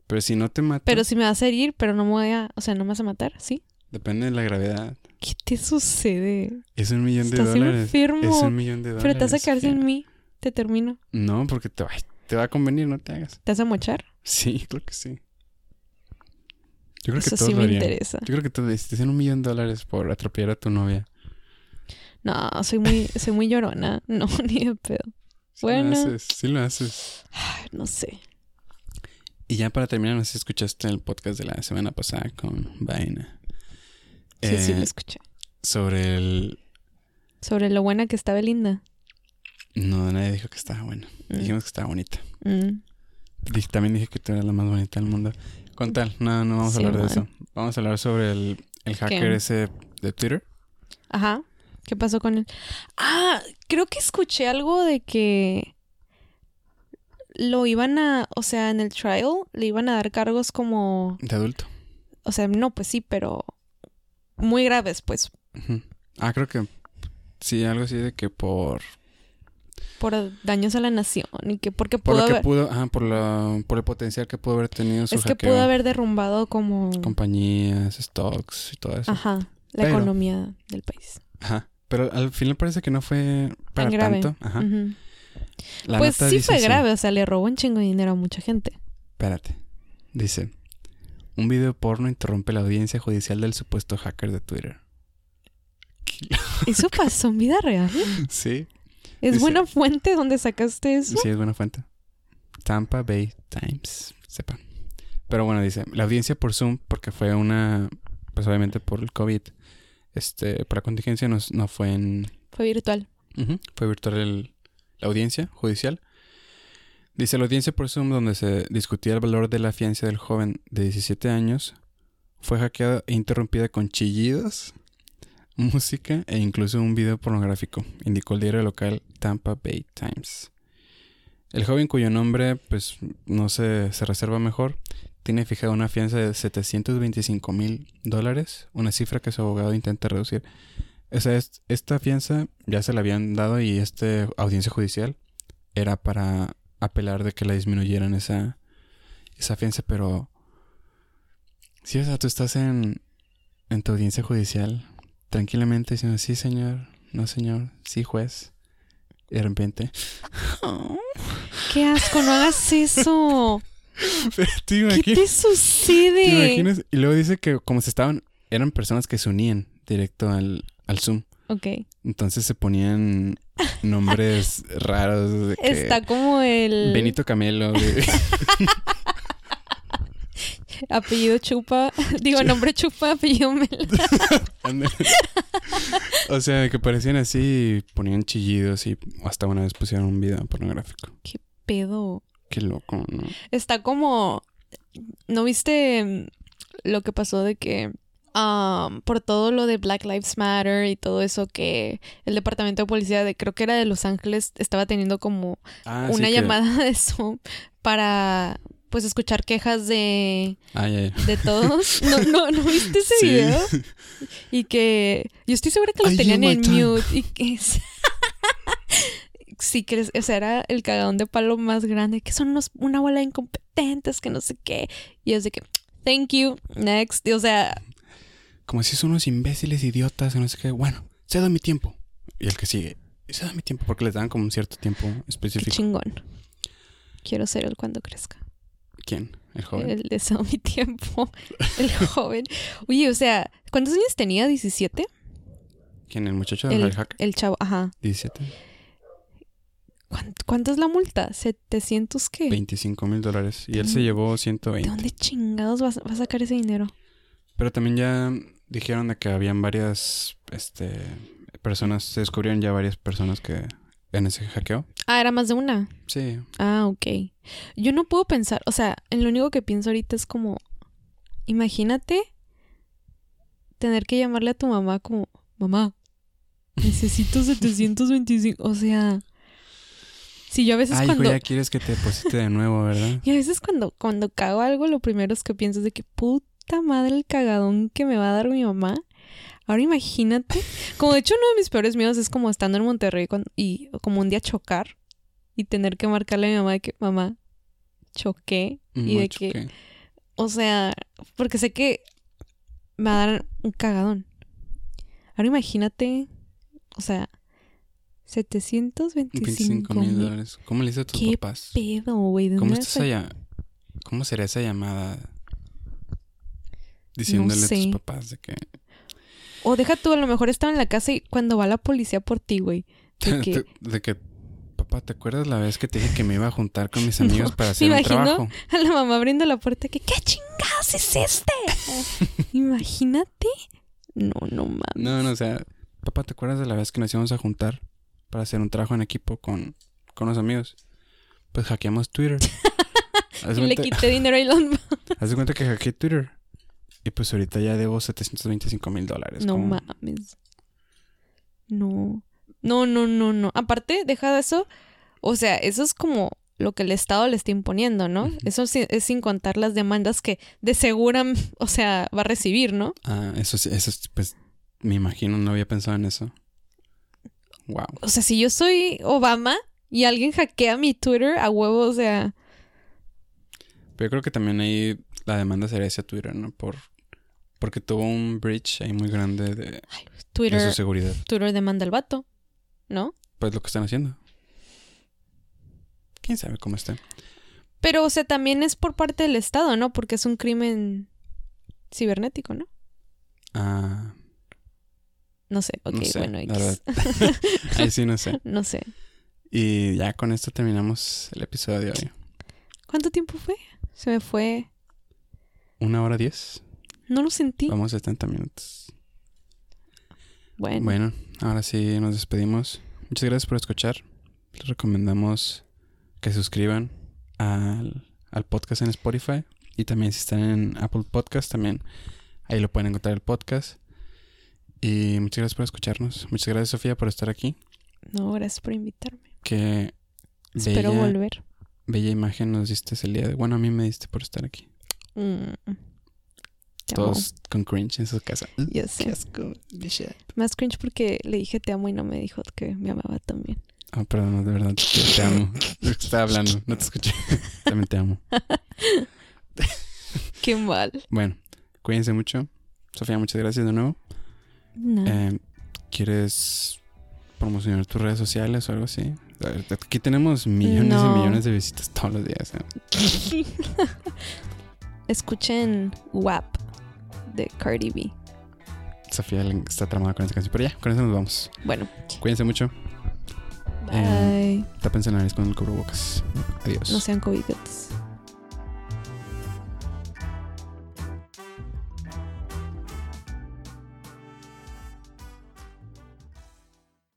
Pero si no te mata, Pero si me vas a herir, pero no me voy a... O sea, no me vas a matar, ¿sí? depende de la gravedad. ¿Qué te sucede? Es un millón de Estás dólares. enfermo. Es un millón de dólares. Pero te vas a quedar sin mí. Te termino. No, porque te va, te va a convenir, no te hagas. ¿Te vas a mochar? Sí, (laughs) creo que sí. Yo creo que Eso todos sí lo me harían. interesa. Yo creo que te dicen un millón de dólares por atropellar a tu novia. No, soy muy, soy muy llorona. (laughs) No, ni de pedo. Sí Bueno. lo haces, sí lo haces. Ay, no sé. Y ya para terminar, no sé si escuchaste el podcast de la semana pasada con Vaina. Sí, sí, Eh, lo escuché. Sobre el... Sobre lo buena que está Belinda. No, nadie dijo que estaba bueno. Mm, Dijimos que estaba bonita. mm. Dije- también dije que tú eras la más bonita del mundo. Con tal, no, no vamos a Sí, hablar de eso. Vamos a hablar sobre el, el hacker ese de Twitter. Ajá. ¿Qué pasó con él? Ah, creo que escuché algo de que lo iban a, o sea, en el trial le iban a dar cargos como, De adulto. o sea, no, pues sí, pero muy graves, pues. Ah, creo que sí, algo así de que por... por daños a la nación y que porque Por pudo lo que pudo, ajá, por, la, por el potencial que pudo haber tenido su es que pudo haber derrumbado como, Compañías, stocks y todo eso. ajá, la Pero- economía del país. Ajá. Pero al final parece que no fue para Tan grave. tanto. Ajá. La Pues sí fue así. grave, o sea, le robó un chingo de dinero a mucha gente. Espérate. Dice: Un video porno interrumpe la audiencia judicial del supuesto hacker de Twitter. ¿Qué- ¿Eso pasó en vida real? (laughs) sí, ¿Es Dice- buena fuente donde sacaste eso? sí, es buena fuente. Tampa Bay Times, sepa. Pero bueno, dice: La audiencia por Zoom, porque fue una. Pues obviamente por el COVID. Este, por la contingencia no, no fue en. Fue virtual. Fue virtual el- la audiencia judicial. Dice la audiencia por Zoom donde se discutía el valor de la fianza del joven de 17 años fue hackeada e interrumpida con chillidos, música e incluso un video pornográfico, indicó el diario local Tampa Bay Times. El joven cuyo nombre pues no se, se reserva mejor tiene fijada una fianza de 725 mil dólares, una cifra que su abogado intenta reducir. O sea, es- esta fianza ya se la habían dado y esta audiencia judicial era para apelar de que la disminuyeran esa, esa fianza, pero sí, o sea, tú estás en, en tu audiencia judicial tranquilamente diciendo, sí, señor, no, señor, sí, juez. Y de repente, (laughs) ¡Qué asco! ¡No hagas eso! pero (laughs) ¿te ¿Qué te sucede? ¿Te imaginas? Y luego dice que como se estaban, eran personas que se unían directo al, al Zoom. Ok. Entonces se ponían nombres (laughs) raros. De que Está como el Benito Camelo. de- (laughs) apellido Chupa. (laughs) Digo, nombre Chupa, apellido Mel. (laughs) Ándale. o sea, que parecían así y ponían chillidos y hasta una vez pusieron un video pornográfico. Pedo. Qué loco, ¿no? Está como. ¿No viste lo que pasó de que. um, por todo lo de Black Lives Matter y todo eso que el departamento de policía de creo que era de Los Ángeles estaba teniendo como Ah, una que- llamada de Zoom para pues escuchar quejas de, Ah, ya, ya. de todos. (laughs) No, no, ¿no viste ese Sí. video? Y que yo estoy segura que los I tenían en mute y que (laughs) sí que o sea, era el cagadón de palo más grande, que son unos, una bola de incompetentes, que no sé qué. Y es de que thank you, next. Y, o sea, Como si son unos imbéciles idiotas, y no sé qué. Bueno, cedo mi tiempo. Y el que sigue, cedo mi tiempo, porque les dan como un cierto tiempo qué específico. chingón. Quiero ser él cuando crezca. ¿Quién? ¿El joven? El deseo (laughs) mi tiempo. El joven. Oye, o sea, ¿cuántos años tenía? ¿17? ¿Quién? ¿El muchacho El, lifehack? el chavo, ajá. 17. ¿Cuánto, cuánto es la multa? ¿700 qué? 25 mil dólares. Y él se ¿De llevó ¿De 120. dónde chingados va, va a sacar ese dinero? Pero también ya dijeron de que habían varias este, personas, se descubrieron ya varias personas que en ese hackeo. Ah, era más de una. Sí. Ah, ok. Yo no puedo pensar, o sea, en lo único que pienso ahorita es como, imagínate tener que llamarle a tu mamá como, mamá, necesito (laughs) 725, o sea, si yo a veces Ay, hijo, cuando... ya quieres que te deposite de nuevo, ¿verdad? (laughs) Y a veces cuando, cuando cago algo, lo primero es que pienso es de que puta madre el cagadón que me va a dar mi mamá. Ahora imagínate, como de hecho uno de mis peores miedos es como estando en Monterrey cuando- y como un día chocar y tener que marcarle a mi mamá de que mamá choqué y de que, o sea, porque sé que me va a dar un cagadón. Ahora imagínate, o sea, 725 25 mil dólares. ¿Cómo le hice a tus ¿Qué papás? pedo, güey. ¿de ¿Cómo, dónde está esa lla- ¿Cómo será esa llamada? Diciéndole a sé. tus papás de que... O deja tú, a lo mejor estaba en la casa y cuando va la policía por ti, güey. De (laughs) que, de que... Papá, ¿te acuerdas la vez que te dije que me iba a juntar con mis (laughs) No, amigos para hacer un trabajo? a la mamá abriendo la puerta que, ¿qué chingados es este? (laughs) Imagínate. No, no mames. No, no, o sea... Papá, ¿te acuerdas de la vez que nos íbamos a juntar para hacer un trabajo en equipo con, con los amigos? Pues hackeamos Twitter. Y le quité dinero a Elon Musk. haz de cuenta que hackeé Twitter. Y pues ahorita ya debo 725 mil dólares. No mames. No. No, no, no, no. Aparte, deja de eso. O sea, eso es como lo que el Estado le está imponiendo, ¿no? Eso sí- es sin contar las demandas que de segura, o sea, va a recibir, ¿no? Ah, eso sí, eso es, pues me imagino, no había pensado en eso. Wow. O sea, si yo soy Obama y alguien hackea mi Twitter a huevo, o sea, Pero yo creo que también ahí la demanda sería hacia Twitter, ¿no? Por porque tuvo un breach ahí muy grande de, de Twitter, su seguridad. Twitter demanda al vato, ¿no? Pues lo que están haciendo. ¿Quién sabe cómo esté? Pero, o sea, también es por parte del Estado, ¿no? Porque es un crimen cibernético, ¿no? Ah, No sé, ok, no sé, bueno, X. (laughs) ahí sí no sé. no sé. Y ya con esto terminamos el episodio de hoy. ¿Cuánto tiempo fue? Se me fue. Una hora diez. No lo sentí. Vamos a 70 minutos. Bueno, Bueno, ahora sí nos despedimos. Muchas gracias por escuchar. Les recomendamos que se suscriban al, al podcast en Spotify. Y también si están en Apple Podcast, también ahí lo pueden encontrar el podcast. Y muchas gracias por escucharnos. Muchas gracias, Sofía, por estar aquí. no, gracias por invitarme. Qué Espero bella, volver. bella imagen nos diste el día de... Bueno, a mí me diste por estar aquí. Mm. Todos con cringe en su casa. Sé. Qué asco. Más cringe porque le dije te amo y no me dijo que me amaba también. Oh, perdón, de verdad, te, te amo. (laughs) Estaba hablando, no te escuché. (laughs) También te amo. (laughs) Qué mal. Bueno, cuídense mucho. Sofía, muchas gracias de nuevo. No. Eh, ¿Quieres promocionar tus redes sociales o algo así? Ver, Aquí tenemos millones No. y millones de visitas todos los días. ¿eh? Escuchen WAP de Cardi B. Sofía está tramada con esta canción. Pero ya, con eso nos vamos. Bueno, Cuídense mucho. bye. Tápense la nariz con el cubrebocas. Adiós. No sean covidiotas.